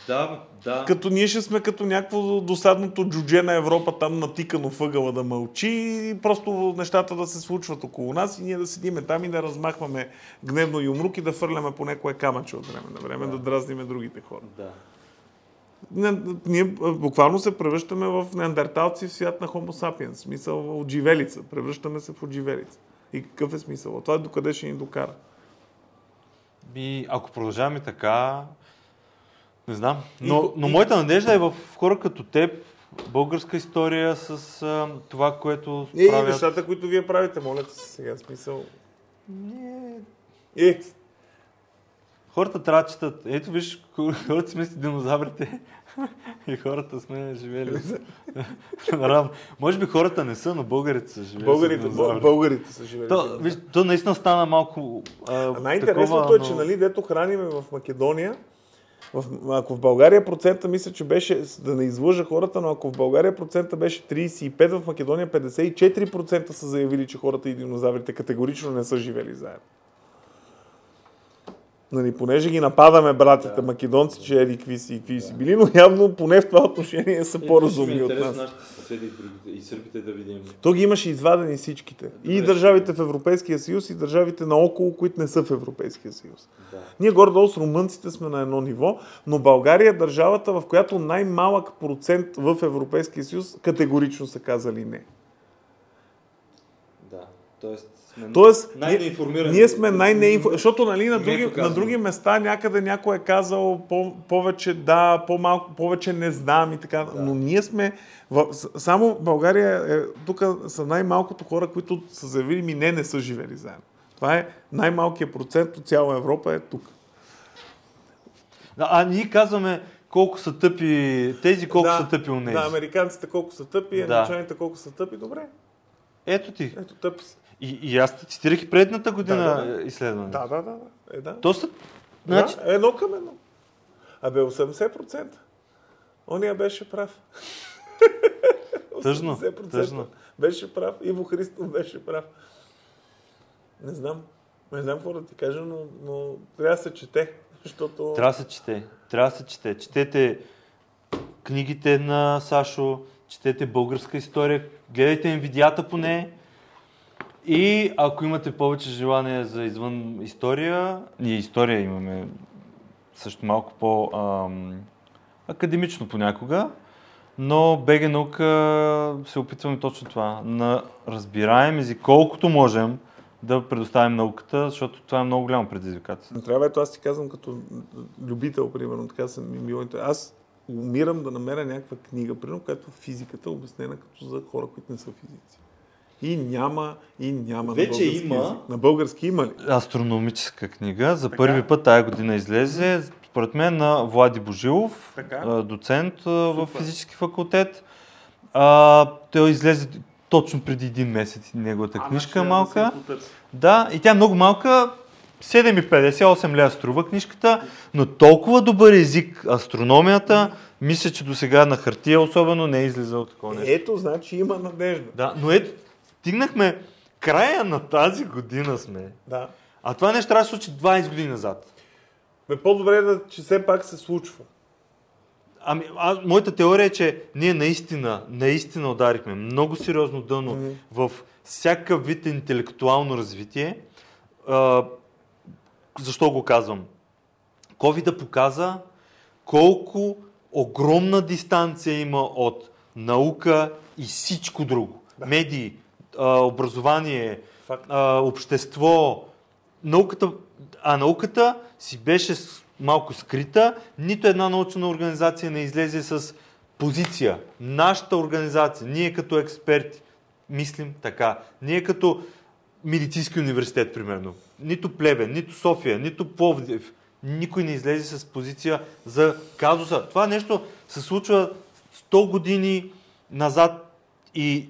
Да, да.
като ние ще сме като някакво досадното джудже на Европа, там натикано въгъла да мълчи и просто нещата да се случват около нас и ние да седиме там и да размахваме гневно юмрук и да фърляме по някое камъче от време на време, да, дразниме другите хора.
Да.
Не, ние буквално се превръщаме в неандерталци в свят на Homo sapiens. Смисъл от живелица. Превръщаме се в отживелица. И какъв е смисъл? Това докъде ще ни докара?
И ако продължаваме така, не знам.
И-
Но, но
и-
моята надежда е в хора като теб, българска история с а, това, което
Е, и
правят.
нещата, които вие правите, моля се сега. Смисъл.
Не,
Е,
Хората трябва да четат. Ето виж, хората сме си динозаврите и хората сме живели. Може би хората не са, но българите са живели.
българите, бъл- българите са живели.
То, виж, то наистина стана малко. А,
А най-интересното
такова,
е, че нали, дето храниме в Македония, в, ако в България процента, мисля, че беше, да не излъжа хората, но ако в България процента беше 35, в Македония 54% са заявили, че хората и динозаврите категорично не са живели заедно. Нали, понеже ги нападаме братите да. македонци, че еди какви си и какви си били, но явно поне в това отношение са по-разумни от нас.
Съседи и, и сърбите да видим.
То ги имаше извадени всичките. И
Добре.
държавите в Европейския съюз, и държавите наоколо, които не са в Европейския съюз.
Да.
Ние горе-долу с румънците сме на едно ниво, но България е държавата, в която най-малък процент в Европейския съюз категорично са казали не.
Да. Тоест, сме
Тоест,
най-неинформирани.
Ние сме най-неинфо... Защото нали, на, други, на други места някъде някой е казал по- повече да, по-малко, повече не знам и така.
Да.
Но ние сме... В... Само България е... Тук са най-малкото хора, които са заявили ми не, не са живели заедно. Това е най-малкият процент от цяла Европа е тук.
А ние казваме колко са тъпи тези, колко
да,
са тъпи у
Да, американците колко са тъпи,
Да.
англичаните колко са тъпи. Добре,
Ето ти.
ето тъпи са.
И, и аз те цитирах и предната година
Да, да,
изследване.
Да, да, да. да. Е, да.
То са... Значи,
Да, едно към едно. Абе, 80%. Ония беше прав.
Тъжно,
80%
тъжно.
Беше прав. Иво Христов беше прав. Не знам. Не знам какво да ти кажа, но, но трябва да се чете. Защото...
Трябва да се чете. Трябва да се чете. Четете книгите на Сашо, четете българска история, гледайте инвидията поне. И ако имате повече желание за извън история, ние история имаме също малко по ам, академично понякога, но БГ наука се опитваме точно това, на разбираем език, колкото можем да предоставим науката, защото това е много голямо предизвикателство.
Трябва, ето аз ти казвам като любител, примерно, така съм ми бил. Аз умирам да намеря някаква книга, примерно, която физиката е обяснена като за хора, които не са физици. И няма, и няма
Вече
на български
има.
език. На български има ли?
астрономическа книга. За
Така.
първи път тая година излезе, според мен, на Влади Божилов,
Така.
доцент а, в
Супер.
физически факултет. А, той излезе точно преди един месец неговата
А,
книжка
значи,
малка.
да.
Да, и тя е много малка. 7,50-8 лева струва книжката, но толкова добър език астрономията, мисля, че до сега на хартия особено не е излизало такова нещо.
Ето, значи има надежда.
Да, но ето, стигнахме края на тази година сме.
Да.
А това нещо трябва да се случи 20 години назад.
Бе, по-добре е да, че все пак се случва.
Ами, а, моята теория е, че ние наистина, наистина ударихме много сериозно дъно
Мгм.
в всякакъв вид интелектуално развитие. А, защо го казвам? COVID показа колко огромна дистанция има от наука и всичко друго. Медии, а, образование, общество. Науката, а науката си беше малко скрита. Нито една научна организация не излезе с позиция. Нашата организация, ние като експерти, мислим така. Ние като медицински университет, примерно. Нито Плевен, нито София, нито Пловдив. Никой не излезе с позиция за казуса. Това нещо се случва 100 години назад и,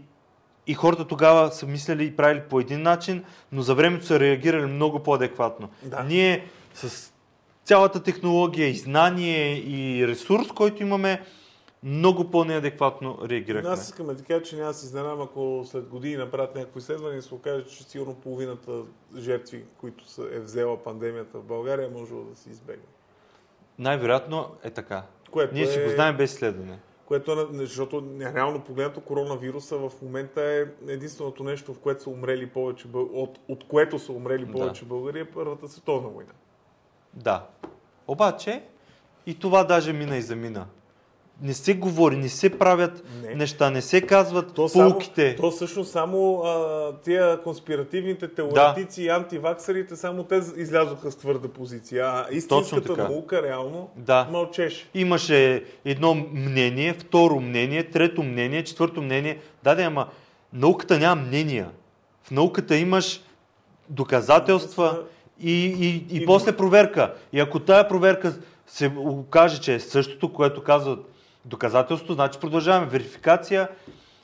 и хората тогава са мисляли и правили по един начин, но за времето са реагирали много по-адекватно.
Да.
Ние с цялата технология и знание и ресурс, който имаме, много по-неадекватно реагирахме.
Аз искам да кажа, че няма се изненадам, ако след години направят някакво изследване и се окаже, че сигурно половината жертви, които са, е взела пандемията в България, е можело да се избегне.
Най-вероятно е така.
Което
Ние си
е-
го знаем без изследване.
Което е, защото реално погледнато коронавируса в момента е единственото нещо, в което са умрели повече, от, от което са умрели
Да.
повече българи е Първата световна война.
Да. Обаче, и това даже мина и замина. Не се говори, не се правят
Не.
неща, не се казват
То, само,
полките.
то всъщност само а, тия конспиративните теоретици и антиваксерите, само те излязоха с твърда позиция. А истинската наука реално
Да.
мълчеше.
Имаше едно мнение, второ мнение, трето мнение, четвърто мнение. Да, да, ама науката няма мнения. В науката имаш доказателства и, и, и,
И-
после проверка. И ако тая проверка се окаже, че е същото, което казват доказателство, значи продължаваме верификация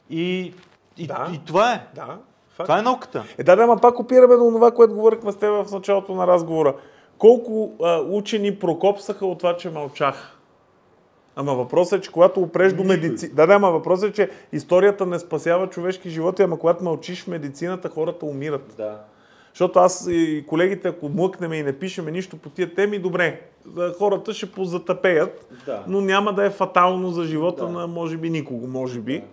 и, и,
Да.
и това е.
Да, факт.
Това е науката.
Е, да, да, ама пак опираме до това, което говорихме с теб в началото на разговора. Колко а, учени прокопсаха от това, че мълчаха? Ама въпросът е, че когато опреш до медицина... Да, да, ама въпросът е, че историята не спасява човешки животи, ама когато мълчиш в медицината, хората умират.
Да.
Защото аз и колегите, ако млъкнем и не пишеме нищо по тия теми, добре, хората ще позатъпеят,
Да.
но няма да е фатално за живота
Да.
на, може би, никого, може би.
Да.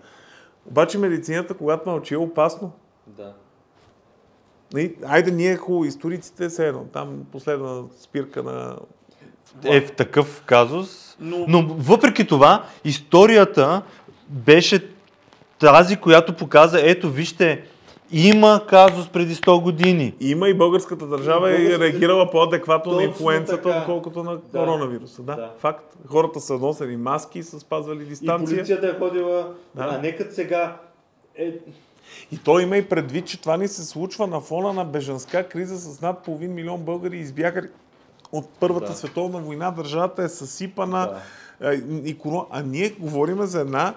Обаче медицината, когато мълчи, е опасно.
Да.
Нали, Айде ние хубаво, историците се едно. Там последна спирка на...
е в такъв казус.
Но-
Но въпреки това, историята беше тази, която показа, ето вижте, има казус преди 100 години.
Има и българската държава
И
е
българската-
реагирала по-адекватно на инфлуенцата,
така.
отколкото на
Да.
коронавируса. Да,
Да.
факт. Хората са носили маски, са спазвали
И
дистанция.
полицията е ходила,
Да.
а не като сега е,
И то има и предвид, че това ни се случва на фона на бежанска криза с над половин милион българи избягали от Първата
Да.
световна война. Държавата е съсипана.
Да.
А, иконо... а ние говорим за една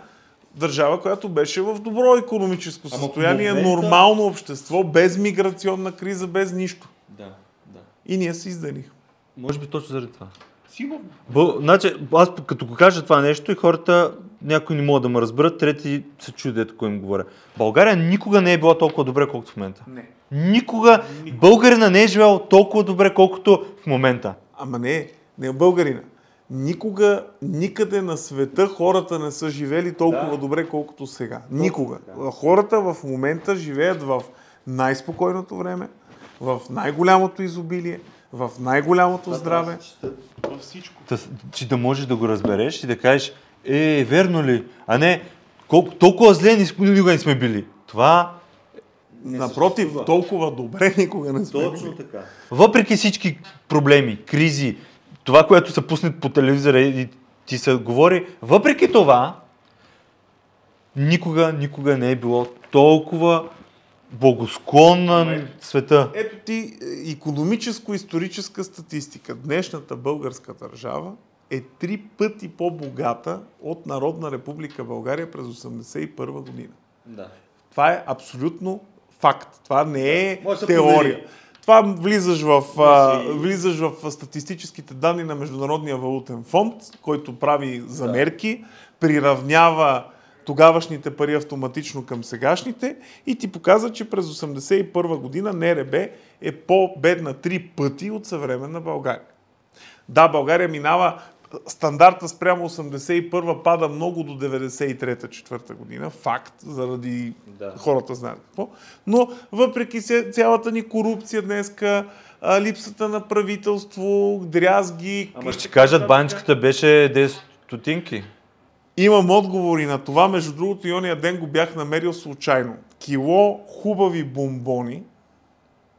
държава, която беше в добро економическо състояние,
момента-
нормално общество, без миграционна криза, без нищо.
Да, да.
И ние се изданихме.
Може би точно заради това.
Сигурно.
Бъл, значи, аз като го кажа това нещо и хората, някои не могат да ме разберат, трети се чудят, ако им говоря. България никога не е била толкова добре, колкото в момента.
Не.
Никога българина не е живял толкова добре, колкото в момента.
Ама не, не българина. Никога, никъде на света хората не са живели толкова
Да.
добре, колкото сега. Никога.
така.
Хората в момента живеят в най-спокойното време, в най-голямото изобилие, в най-голямото здраве. Във всичко.
Та, че да можеш да го разбереш и да кажеш, е, верно ли? А не, колко, толкова зле ни- никога не сме били. Това,
Не
Напротив,
съществува.
толкова добре никога не сме
Точно
били.
така.
въпреки всички проблеми, кризи, това, което са пуснат по телевизора и ти се говори, въпреки това, никога, никога не е било толкова благосклонна света.
Ето ти економическо-историческа статистика. Днешната българска държава е три пъти по-богата от Народна република България през 1981 година.
Да.
Това е абсолютно факт. Това не е
Може да се
теория.
провери.
Това влизаш в, а,
Може и-
влизаш в статистическите данни на Международния валутен фонд, който прави замерки, приравнява тогавашните пари автоматично към сегашните и ти показва, че през 1981 година НРБ е по-бедна три пъти от съвременна България. Да, България минава стандарта спрямо 81 пада много до 93-4 година. Факт, заради
Да.
хората знаят какво. Но въпреки цялата ни корупция днеска, липсата на правителство, дрязги...
Ама ще кажат, баничката беше 10 стотинки.
Имам отговори на това. Между другото, и ония ден го бях намерил случайно. Кило хубави бомбони,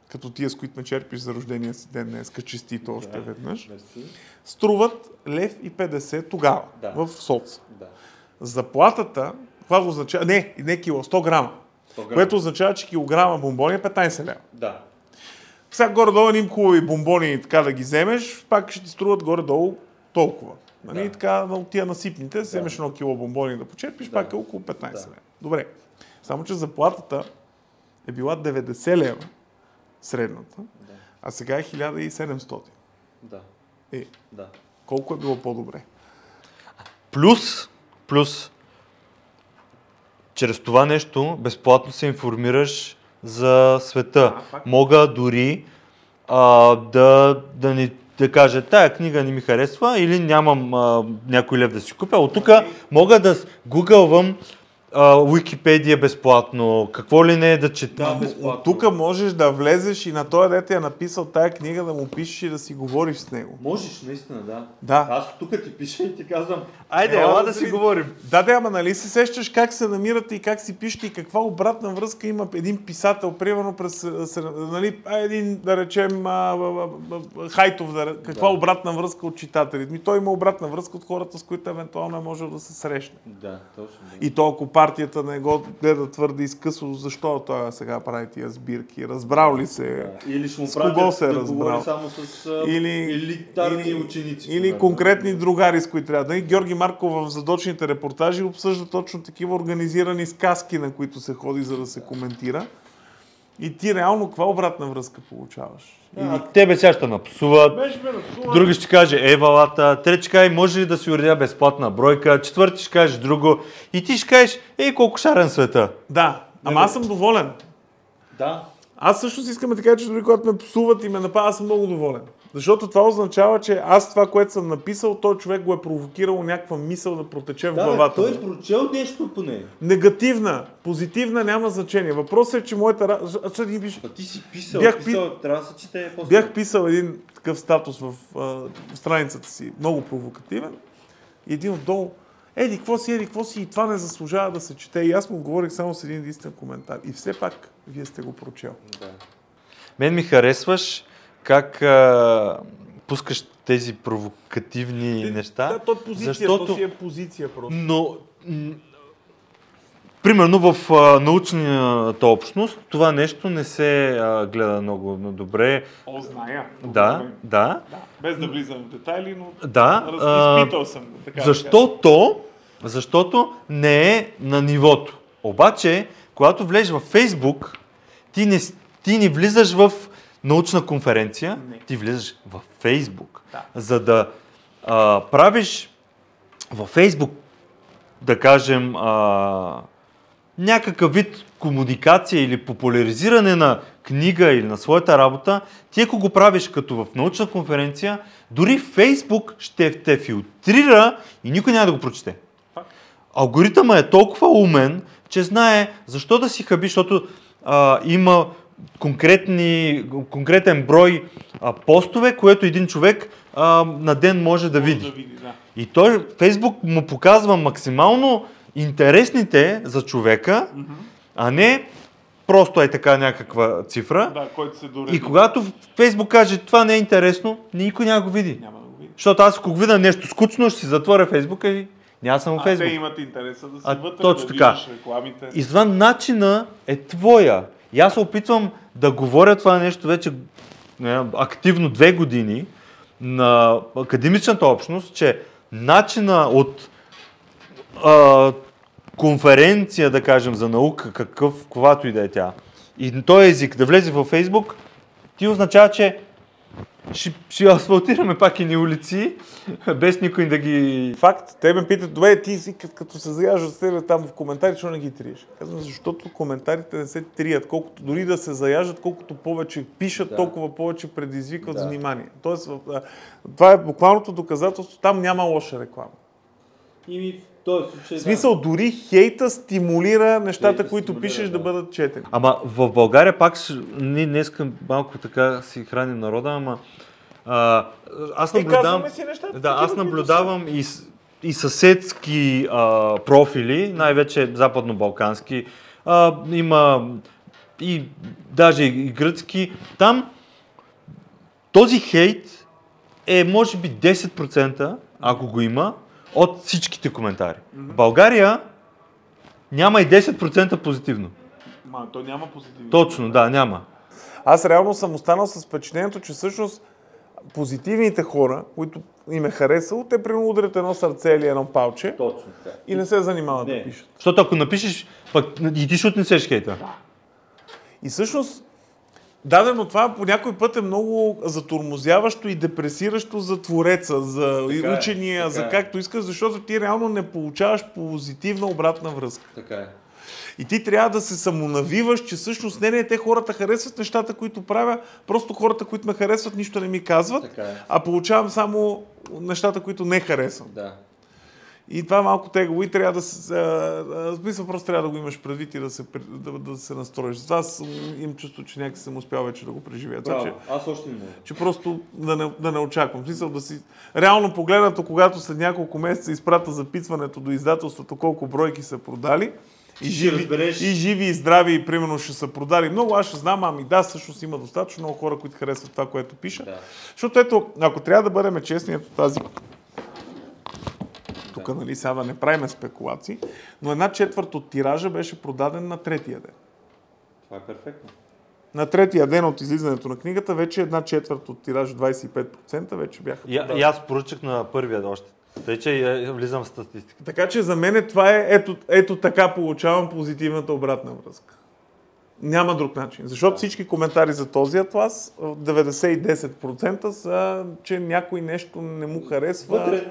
като тия, с които ме черпиш за рождения си ден днес, честито още
Да.
веднъж,
Мерси.
Струват лев и 50 тогава,
Да.
в соц.
Да.
Заплатата, това означава, не, не кило, 100 грама,
100 грама.
което означава, че килограма бомбони е 15 лева.
Да.
Сега горе-долу им хубави бомбони така да ги вземеш, пак ще ти струват горе-долу толкова. Нали?
Да.
Така на тия насипните, вземеш едно кило бомбони да почерпиш,
Да.
пак е около 15
Да.
лева. Добре. Само, че заплатата е била 90 лева средната,
Да.
а сега е 1700.
Да.
Е,
Да.
колко е било по-добре?
Плюс, плюс, чрез това нещо безплатно се информираш за света.
А.
Мога дори а, да, да ни да кажа, тая книга не ми харесва или нямам а, някой лев да си купя. От тук мога да гугълвам Уикипедия безплатно, какво ли не е да чета.
Да, безплатно.
От тук можеш да влезеш и на този дете е написал тая книга да му пишеш и да си говориш с него.
Можеш, наистина, да.
Да.
Аз тук ти пиша и ти казвам.
Айде,
Ела
ела
да
да
си
говорим.
Да, да, ама нали се сещаш как се намирате и как си пишете и каква обратна връзка има един писател, примерно през, нали, един, да речем, а, а, а, а, Хайтов, да, каква
Да.
обратна връзка от читателите? Ми той има обратна връзка от хората, с които евентуално е можел да се срещне.
Да, точно. Да.
И то, ако партията не го гледа твърде изкъсо, защо той сега прави тия сбирки? Разбрал ли се?
Да. Или ще му
С кого се е
да
разбрал?
само с
Или-
елитарни
или-
ученици.
Или
примерно.
конкретни другари, с които трябва. Нали, Георги Марков в задочните репортажи обсъжда точно такива организирани сказки, на които се ходи, за да се коментира. И ти реално каква обратна връзка получаваш?
А, тебе сега ще напсуват. Други ще каже евалата, трети ще каже може ли да си уредя безплатна бройка, четвърти ще каже друго и ти ще кажеш ей колко шарен света.
Да, ама аз съм доволен.
Да.
Аз всъщност искам да ти кажа, че дори когато ме псуват и ме нападат, аз съм много доволен. Защото това означава, че аз това, което съм написал, той човек го е провокирал някаква мисъл да протече в
Да,
главата.
той е прочел нещо поне.
Негативна, позитивна няма значение. Въпросът е, че моята... а, сега ти виж,
А ти си писал,
Бях
писал, трябва да се чете после.
Бях писал един такъв статус в а, страницата си, много провокативен. И един отдолу, еди, какво си, еди, какво си, и това не заслужава да се чете. И аз му говорих само с един единствен коментар. И все пак, вие сте го прочел.
Да.
Мен ми харесваш как а, пускаш тези провокативни неща.
Да, то е позиция,
защото-
то си е позиция просто.
Но, м, примерно в а, научната общност това нещо не се а, гледа много добре.
О, зная.
Да, да,
да. Без да влизам в детайли, но
да.
раз, изпитал съм. Така да кажа.
Защото, защото не е на нивото. Обаче, когато влезеш във Фейсбук, ти не, ти не влизаш в научна конференция,
Не.
ти влизаш в Фейсбук.
Да.
За да а, правиш във Фейсбук, да кажем, а, някакъв вид комуникация или популяризиране на книга или на своята работа, ти ако го правиш като в научна конференция, дори Фейсбук ще те филтрира и никой няма да го прочете. Алгоритъмът е толкова умен, че знае защо да си хаби, защото а, има конкретни, конкретен брой а, постове, което един човек а, на ден може да
Може
види.
Да види да.
И той, Фейсбук му показва максимално интересните за човека, а не просто е така някаква цифра.
да, който се дореди.
И когато Фейсбук каже това не е интересно, никой няма го види.
Няма да го види.
Защото аз ако видя нещо скучно, ще си затворя Фейсбука и няма съм
А
във
те
Фейсбук.
имат интереса да си
А,
вътре,
точно
да
така.
рекламите.
И затова начина е твоя. И аз се опитвам да говоря това нещо вече не, активно две години на академичната общност, че начина от а, конференция, да кажем, за наука, какъв, когато и да е тя, и този език да влезе във Фейсбук, ти означава, че ще, ще асфалтираме пак ни улици, без никой да ги...
Факт. Те ме питат, добре, ти си като- се заяждат с тебе там в коментари, защо не ги триеш? Казвам, защото коментарите не се трият. Колкото дори да се заяждат, колкото повече пишат,
Да.
толкова повече предизвикват
Да.
внимание. Тоест, това е буквалното доказателство. Там няма лоша реклама.
И този случай,
В смисъл, дори хейта стимулира нещата,
Хейта
които
стимулира,
пишеш, да.
да.
бъдат четени.
Ама в България пак, ние днеска малко така си храним народа, ама а, аз
Е,
наблюдавам...
казваме си нещата.
Да, аз наблюдавам и, и съседски а, профили, най-вече западно-балкански. А, има и даже и гръцки. Там този хейт е може би 10%, ако го има, от всичките коментари. В България няма и 10% позитивно.
Ма, то няма позитивни.
Точно, да, няма.
Аз реално съм останал с впечатлението, че всъщност позитивните хора, които им е харесало, те примерно удрят едно сърце или едно палче
Точно така.
и не се занимават да
Не.
пишат.
Защото ако напишеш, пък и ти ще отнесеш хейта.
И всъщност, дадено това по някой път е много затормозяващо и депресиращо за твореца, за
Така е,
учения,
така
за
е.
както искаш, защото ти реално не получаваш позитивна обратна връзка.
Така е.
И ти трябва да се самонавиваш, че всъщност не, не, те хората харесват нещата, които правя, просто хората, които ме харесват, нищо не ми казват,
е.
а получавам само нещата, които не харесвам.
Да.
И това е малко тегаво и трябва да се... смисъл просто трябва да го имаш предвид и да се, да, да се настроиш. Затова аз имам чувство, че някак съм успял вече да го преживея. Това, че.
Аз още не мога.
че просто да не, да не очаквам. Смисъл да си... Реално погледнато, когато след няколко месеца изпрата записването до издателството колко бройки са продали, и живи,
разбереш.
и живи и здрави, и примерно ще са продали много, аз ще знам, ами да, всъщност има достатъчно много хора, които харесват това, което пиша.
Да.
Защото ето, ако трябва да бъдем честни, ето тази тук, нали, сега да не правиме спекулации, но една четвърт от тиража беше продаден на третия ден.
Това е перфектно.
На третия ден от излизането на книгата, вече една четвърт от тиража, 25% вече бяха продадени.
и аз поръчах на първия още. Тъй, че влизам в статистика.
Така че за мен това е, ето, ето така получавам позитивната обратна връзка. Няма друг начин. Защото всички коментари за този атлас, 90-10% са, че някой нещо не му харесва.
Вътре,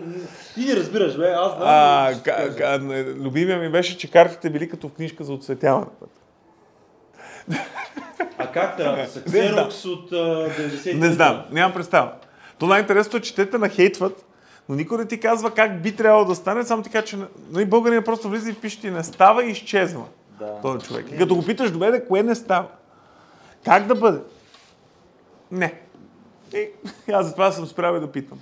ти не разбираш, бе, аз знам.
А, ка, ка, любимия ми беше, че картите били като в книжка за оцветяване.
А как трябва да са? Ксерокс от а, 90
Не знам, нямам представа. То най-интересното е, че те те нахейтват, но никой не ти казва как би трябвало да стане, само ти казва, че нали, българин просто влиза и пише ти не става и изчезва.
Да.
този човек. И като го питаш, добре, де, кое не става? Как да бъде? Не. И аз затова съм спрял да питам.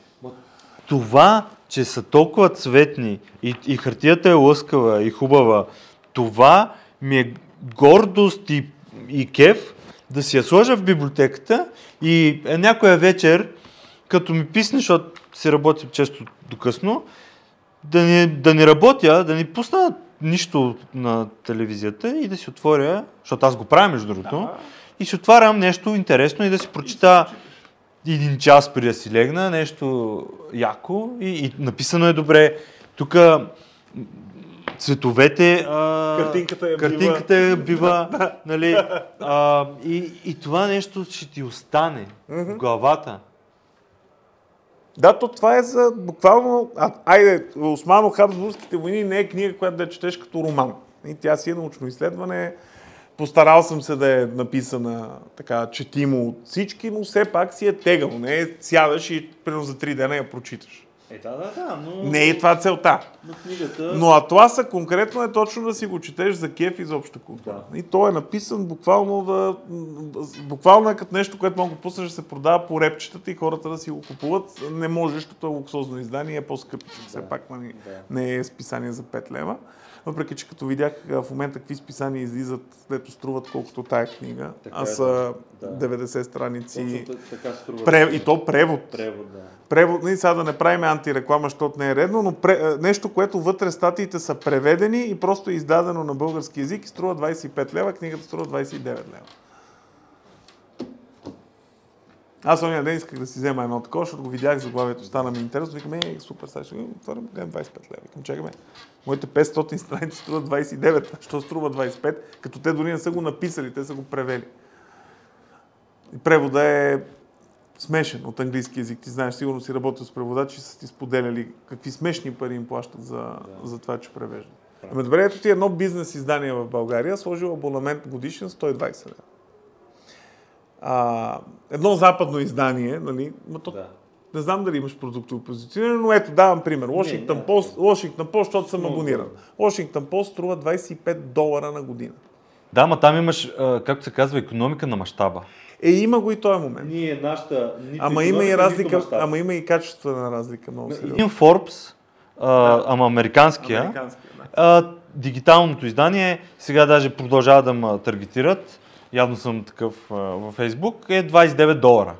Това, че са толкова цветни и, и хартията е лъскава и хубава, това ми е гордост и, и кеф да си я сложа в библиотеката и е, някоя вечер, като ми писне, защото си работя често до късно, да не, да не работя, да не пусна нищо на телевизията и да си отворя, защото аз го правя между другото, и си отварям нещо интересно и да си прочита един час преди да си легна, нещо яко и, и написано е добре. Тук цветовете... А,
Картинката бива.
картинката я бива нали, а, и, и това нещо ще ти остане в главата.
Да, то това е за буквално... А, айде, Османо-Хабсбургските войни не е книга, която да четеш като роман. И тя си е научно изследване. Постарал съм се да е написана така четимо от всички, но все пак си е тегъл. Не е сядаш и примерно за три дена я прочиташ.
Е, да, да, да, но...
Не е това целта.
Но книгата...
Но атласа конкретно е точно да си го четеш за кеф и за обща култура. И то е написан буквално да... Буквално е като нещо, което мога да пуснеш да се продава по репчетата и хората да си го купуват. Не може, защото е луксозно издание е по-скъпо. Все пак нали,
Да.
не е списание за 5 лева. Въпреки, че като видях в момента какви списания излизат, дето струват колкото тая книга,
Така
а
е,
са
да.
90 страници.
Точно.
Прев... И то превод.
Превод, да.
Превод, нали, сега да не правим антиреклама, защото не е редно, но пре, нещо, което вътре статиите са преведени и просто е издадено на български язик и струва 25 лева, книгата струва 29 лева. Аз ония ден исках да си взема едно такова, защото го видях заглавието, стана ми интересно. Викам, е, супер, сега ще го отворим, гледам 25 лева. Викам, чакаме, моите 500 страници струват 29, що струва 25, като те дори не са го написали, те са го превели. И превода е смешен от английски язик. Ти знаеш, сигурно си работил с преводачи и са ти споделяли какви смешни пари им плащат за, за това, че превеждат. Ами добре, ето ти едно бизнес издание в България, сложил абонамент годишен 120 лева. А, едно западно издание, нали, но то,
Да.
не знам дали имаш продуктово позициониране, но ето давам пример. Washington
не.
Post, Washington Post, защото съм абониран. Washington Post струва 25 долара на година.
Да, ма там имаш, както се казва, економика на мащаба.
Е, има го и този момент.
Ние, нашата... нито
Ама има и разлика, ама има и качествена разлика, много.
Един Forbes, а, ама американския,
Американския, да.
а, дигиталното издание, сега даже продължава да ме таргетират, явно съм такъв а, във Facebook, е 29 долара.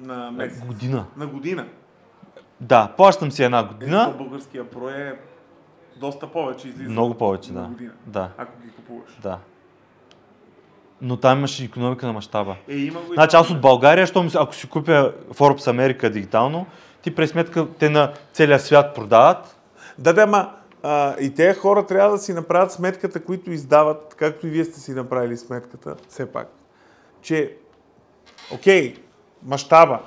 На месец.
Година.
На година.
Да, плащам си една
Е,
година,
то българския про е доста повече излиза.
много повече, да.
година.
Да,
Ако ги купуваш.
да. Но там имаше економика на мащаба.
Е, има го
Значи аз от. България, щом, ако си купя Forbes Америка дигитално, ти през сметка те на целия свят продават.
Да, да, ма а, и тези хора трябва да си направят сметката, които издават, както и вие сте си направили сметката, все пак, че, окей, мащаба,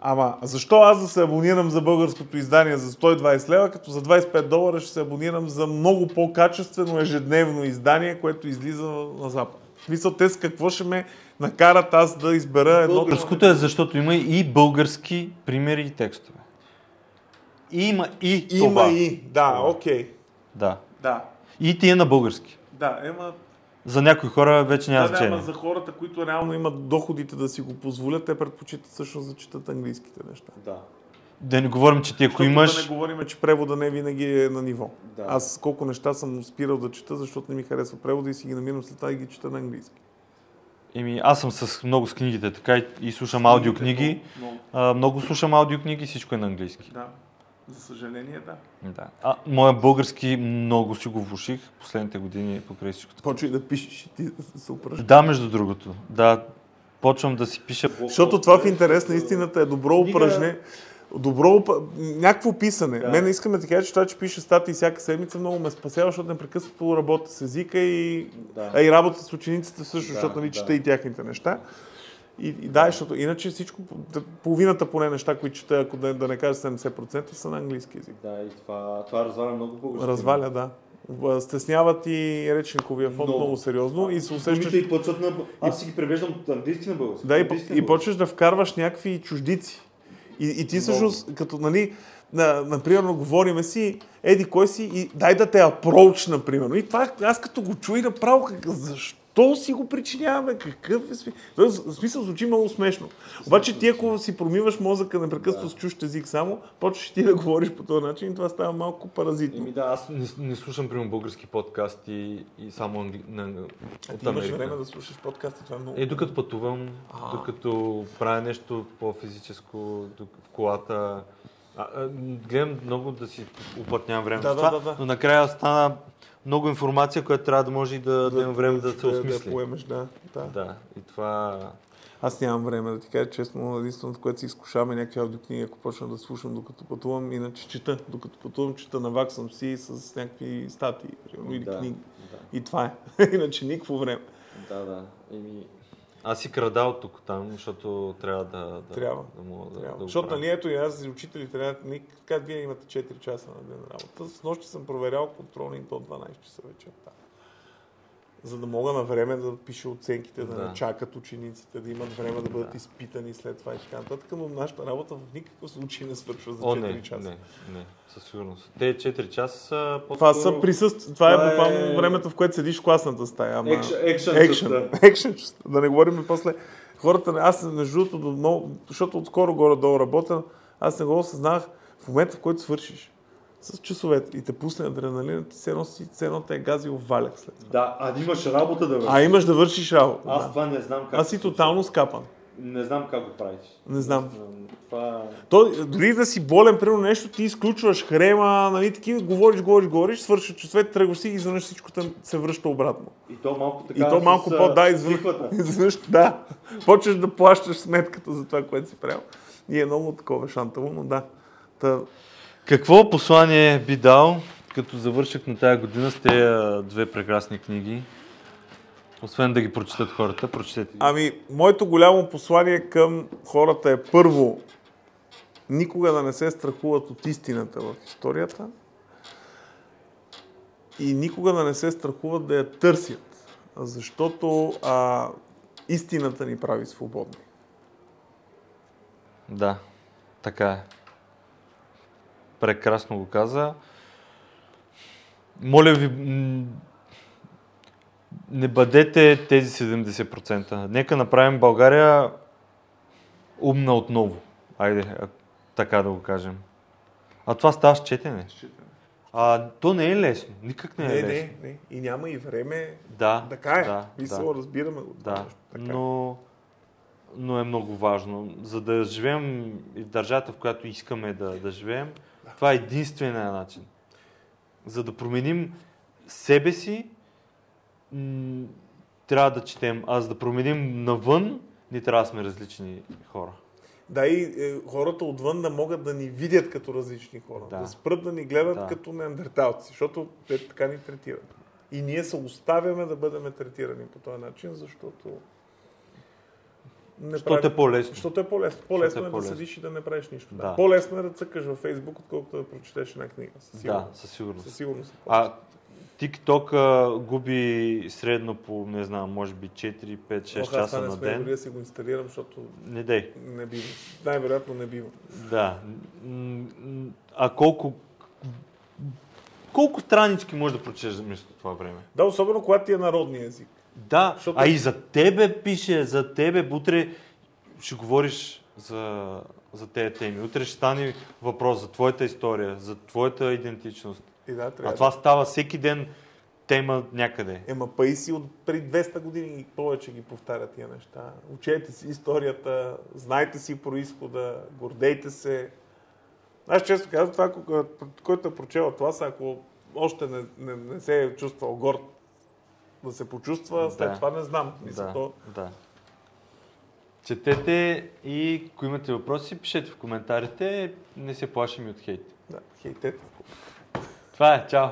ама защо аз да се абонирам за българското издание за 120 лева, като за 25 долара ще се абонирам за много по-качествено ежедневно издание, което излиза на Запад? Смисъл, те с какво ще ме накарат аз да избера едно...
Българското е защото има и български примери и текстове. И има и
Има
това.
и, да, окей,
Да.
да,
И ти е на български.
да, ема
За някои хора вече няма
Да, да,
значение.
ама за хората, които реално имат доходите да си го позволят, те предпочитат всъщност да четат английските неща.
Да.
Да не говорим, че ти ако
Защото
имаш...
да не говорим, че превода не винаги е на ниво.
Да.
Аз колко неща съм спирал да чета, защото не ми харесва превода и си ги намирам след това и ги чета на английски.
Еми, аз съм с много с книгите, така и, и слушам аудиокниги.
Много,
А, много слушам аудиокниги, всичко е на английски.
да. За съжаление, да.
Да. А, моя български много си го влуших последните години покрай всичко. това.
Почвай да пишеш и ти да се упражниш.
Да, между другото. Да, почвам да си пиша.
Защото това в интерес на истината е добро упражнение. Добро, някакво писане.
Да.
Мен искам да ти кажа, че това, че пише статии всяка седмица, много ме спасява, защото непрекъснато работя с езика и,
Да.
а и работа с учениците също,
Да,
защото нали,
да.
чета и тяхните неща. И, и да, защото иначе всичко, половината поне неща, които чета, ако да, да не кажа 70%, са на английски език.
Да, и това, това разваля много български.
Разваля, да. Стесняват и речниковия фонд много,
Много.
сериозно и се
Усещаш...
усещаш...
и почват на... Аз си ги превеждам от английски на български.
Да, и, и почваш да вкарваш някакви чуждици. И, и ти всъщност, като, нали, на, например, говориме си, еди кой си и дай да те апроуч, например. И това, аз като го чуя направо, как, защо си го причиняваме, какъв е сми... Тоест, В смисъл звучи много смешно. Обаче ти, ако си промиваш мозъка непрекъснато с чужд език само, почваш ти да говориш по този начин и това става малко паразитно.
Еми да, аз не, не слушам, примерно, български подкасти и само англи... на,
А
от
ти имаш време да слушаш подкасти, това е много.
Е, докато пътувам,
А.
докато правя нещо по-физическо в колата, а, а, гледам много да си уплътнявам време
Да, да, да, да.
но накрая стана много информация, която трябва да може и да, да, имам време да, се
да,
осмисли.
поемеш, да. да.
Да, и това...
Аз нямам време да ти кажа честно, единственото, което си изкушавам е някакви аудиокниги, ако почна да слушам докато пътувам, иначе чета. Докато пътувам, чета, наваксам си с някакви статии, или
Да,
книги.
да.
И това е. иначе никакво време.
Да, да. Еми... Аз си крада от тук там, защото трябва да, да,
Трябва.
да мога да,
Трябва.
да
Защото, нали, ето и аз и учители трябва, така вие имате 4 часа на ден работа. С нощи съм проверял контролник до 12 часа вечерта. За да мога на време да пиша оценките, да,
Да.
не чакат учениците, да имат време да бъдат
Да.
изпитани след това и така нататък. Но нашата работа в никакъв случай не свършва за
О,
4
не,
часа.
не, не, със сигурност. Те 4 часа са
Това
по-скоро...
са присъст... Това,
Това
е буквално
е-
времето, в което седиш в класната стая. Ама...
Екшън частта.
Да не говорим после. Хората, аз между другото, до много, защото отскоро горе-долу работя, аз не го осъзнах в момента, в който свършиш с часовете и те пусне адреналина, ти все едно, те е газил валяк след това.
Да, а имаш работа да вършиш.
А имаш да вършиш работа.
Аз
да.
това не знам как.
Аз си тотално скапан.
Не знам как го правиш.
Не знам.
Това...
То, дори да си болен, примерно нещо, ти изключваш хрема, нали, такива, говориш, говориш, говориш, свършиш часовете, тръгваш си и изведнъж всичко там се връща обратно.
И то малко
И
така.
то малко
с,
по, да, изведнъж, да, почваш да плащаш сметката за това, което си правил. И е много такова шантаво, но да. Та,
Какво послание би дал, като завърших на тая година с тези две прекрасни книги? Освен да ги прочитат хората, прочетете ги.
Ами, моето голямо послание към хората е първо, никога да не се страхуват от истината в историята и никога да не се страхуват да я търсят, защото а, истината ни прави свободни.
Да, така е. Прекрасно го каза. Моля ви, не бъдете тези 70%. Нека направим България умна отново. Айде, така да го кажем. А това става с четене. А, то не е лесно. Никак не е
Не,
лесно.
не, не. И няма и време.
Да,
Така е.
да,
Мисъл,
да.
разбираме
Да.
Така
но, но е много важно. За да живеем в държавата, в която искаме да, да живеем, това е единствения начин. За да променим себе си, м, трябва да четем. А за да променим навън, ние трябва да сме различни хора.
Да, и е, хората отвън да могат да ни видят като различни хора. Да,
Да.
спрат да ни гледат
Да.
като неандерталци, защото те така ни третират. И ние се оставяме да бъдем третирани по този начин, защото... Не
Защото е по-лесно.
Защото е по-лесно. По-лесно
е
е, да
по-лесно.
седиш и да не правиш нищо. Да.
Да.
По-лесно е да цъкаш във Фейсбук, отколкото да прочетеш една книга. Със
Да,
сигурност.
със сигурност.
Със сигурност. е
А TikTok губи средно по, не знам, може би 4, 5, 6
Ох, аз
часа
това не
на
сме дори
ден.
да си го инсталирам, защото
Не дей.
не бива. Най-вероятно не бива.
Да. А колко... Колко странички можеш да прочетеш за това време?
Да, особено когато ти е народния език.
Да,
Защото-
а и за тебе пише, за тебе утре ще говориш за, за тези теми. Утре ще стане въпрос за твоята история, за твоята идентичност.
И да, трябва
А това става всеки ден тема някъде.
Ема па си от преди 200 години и повече ги повтарят тия неща. Учете си историята, знайте си происхода, гордейте се. Аз често казвам това, който е прочел това, са, ако още не, не, не се е чувствал горд да се почувства, след
Да.
това не знам. Мисля,
Да,
то,
да. Четете и ако имате въпроси, пишете в коментарите. Не се плашим и от хейт.
да, хейтете.
Това е. Чао!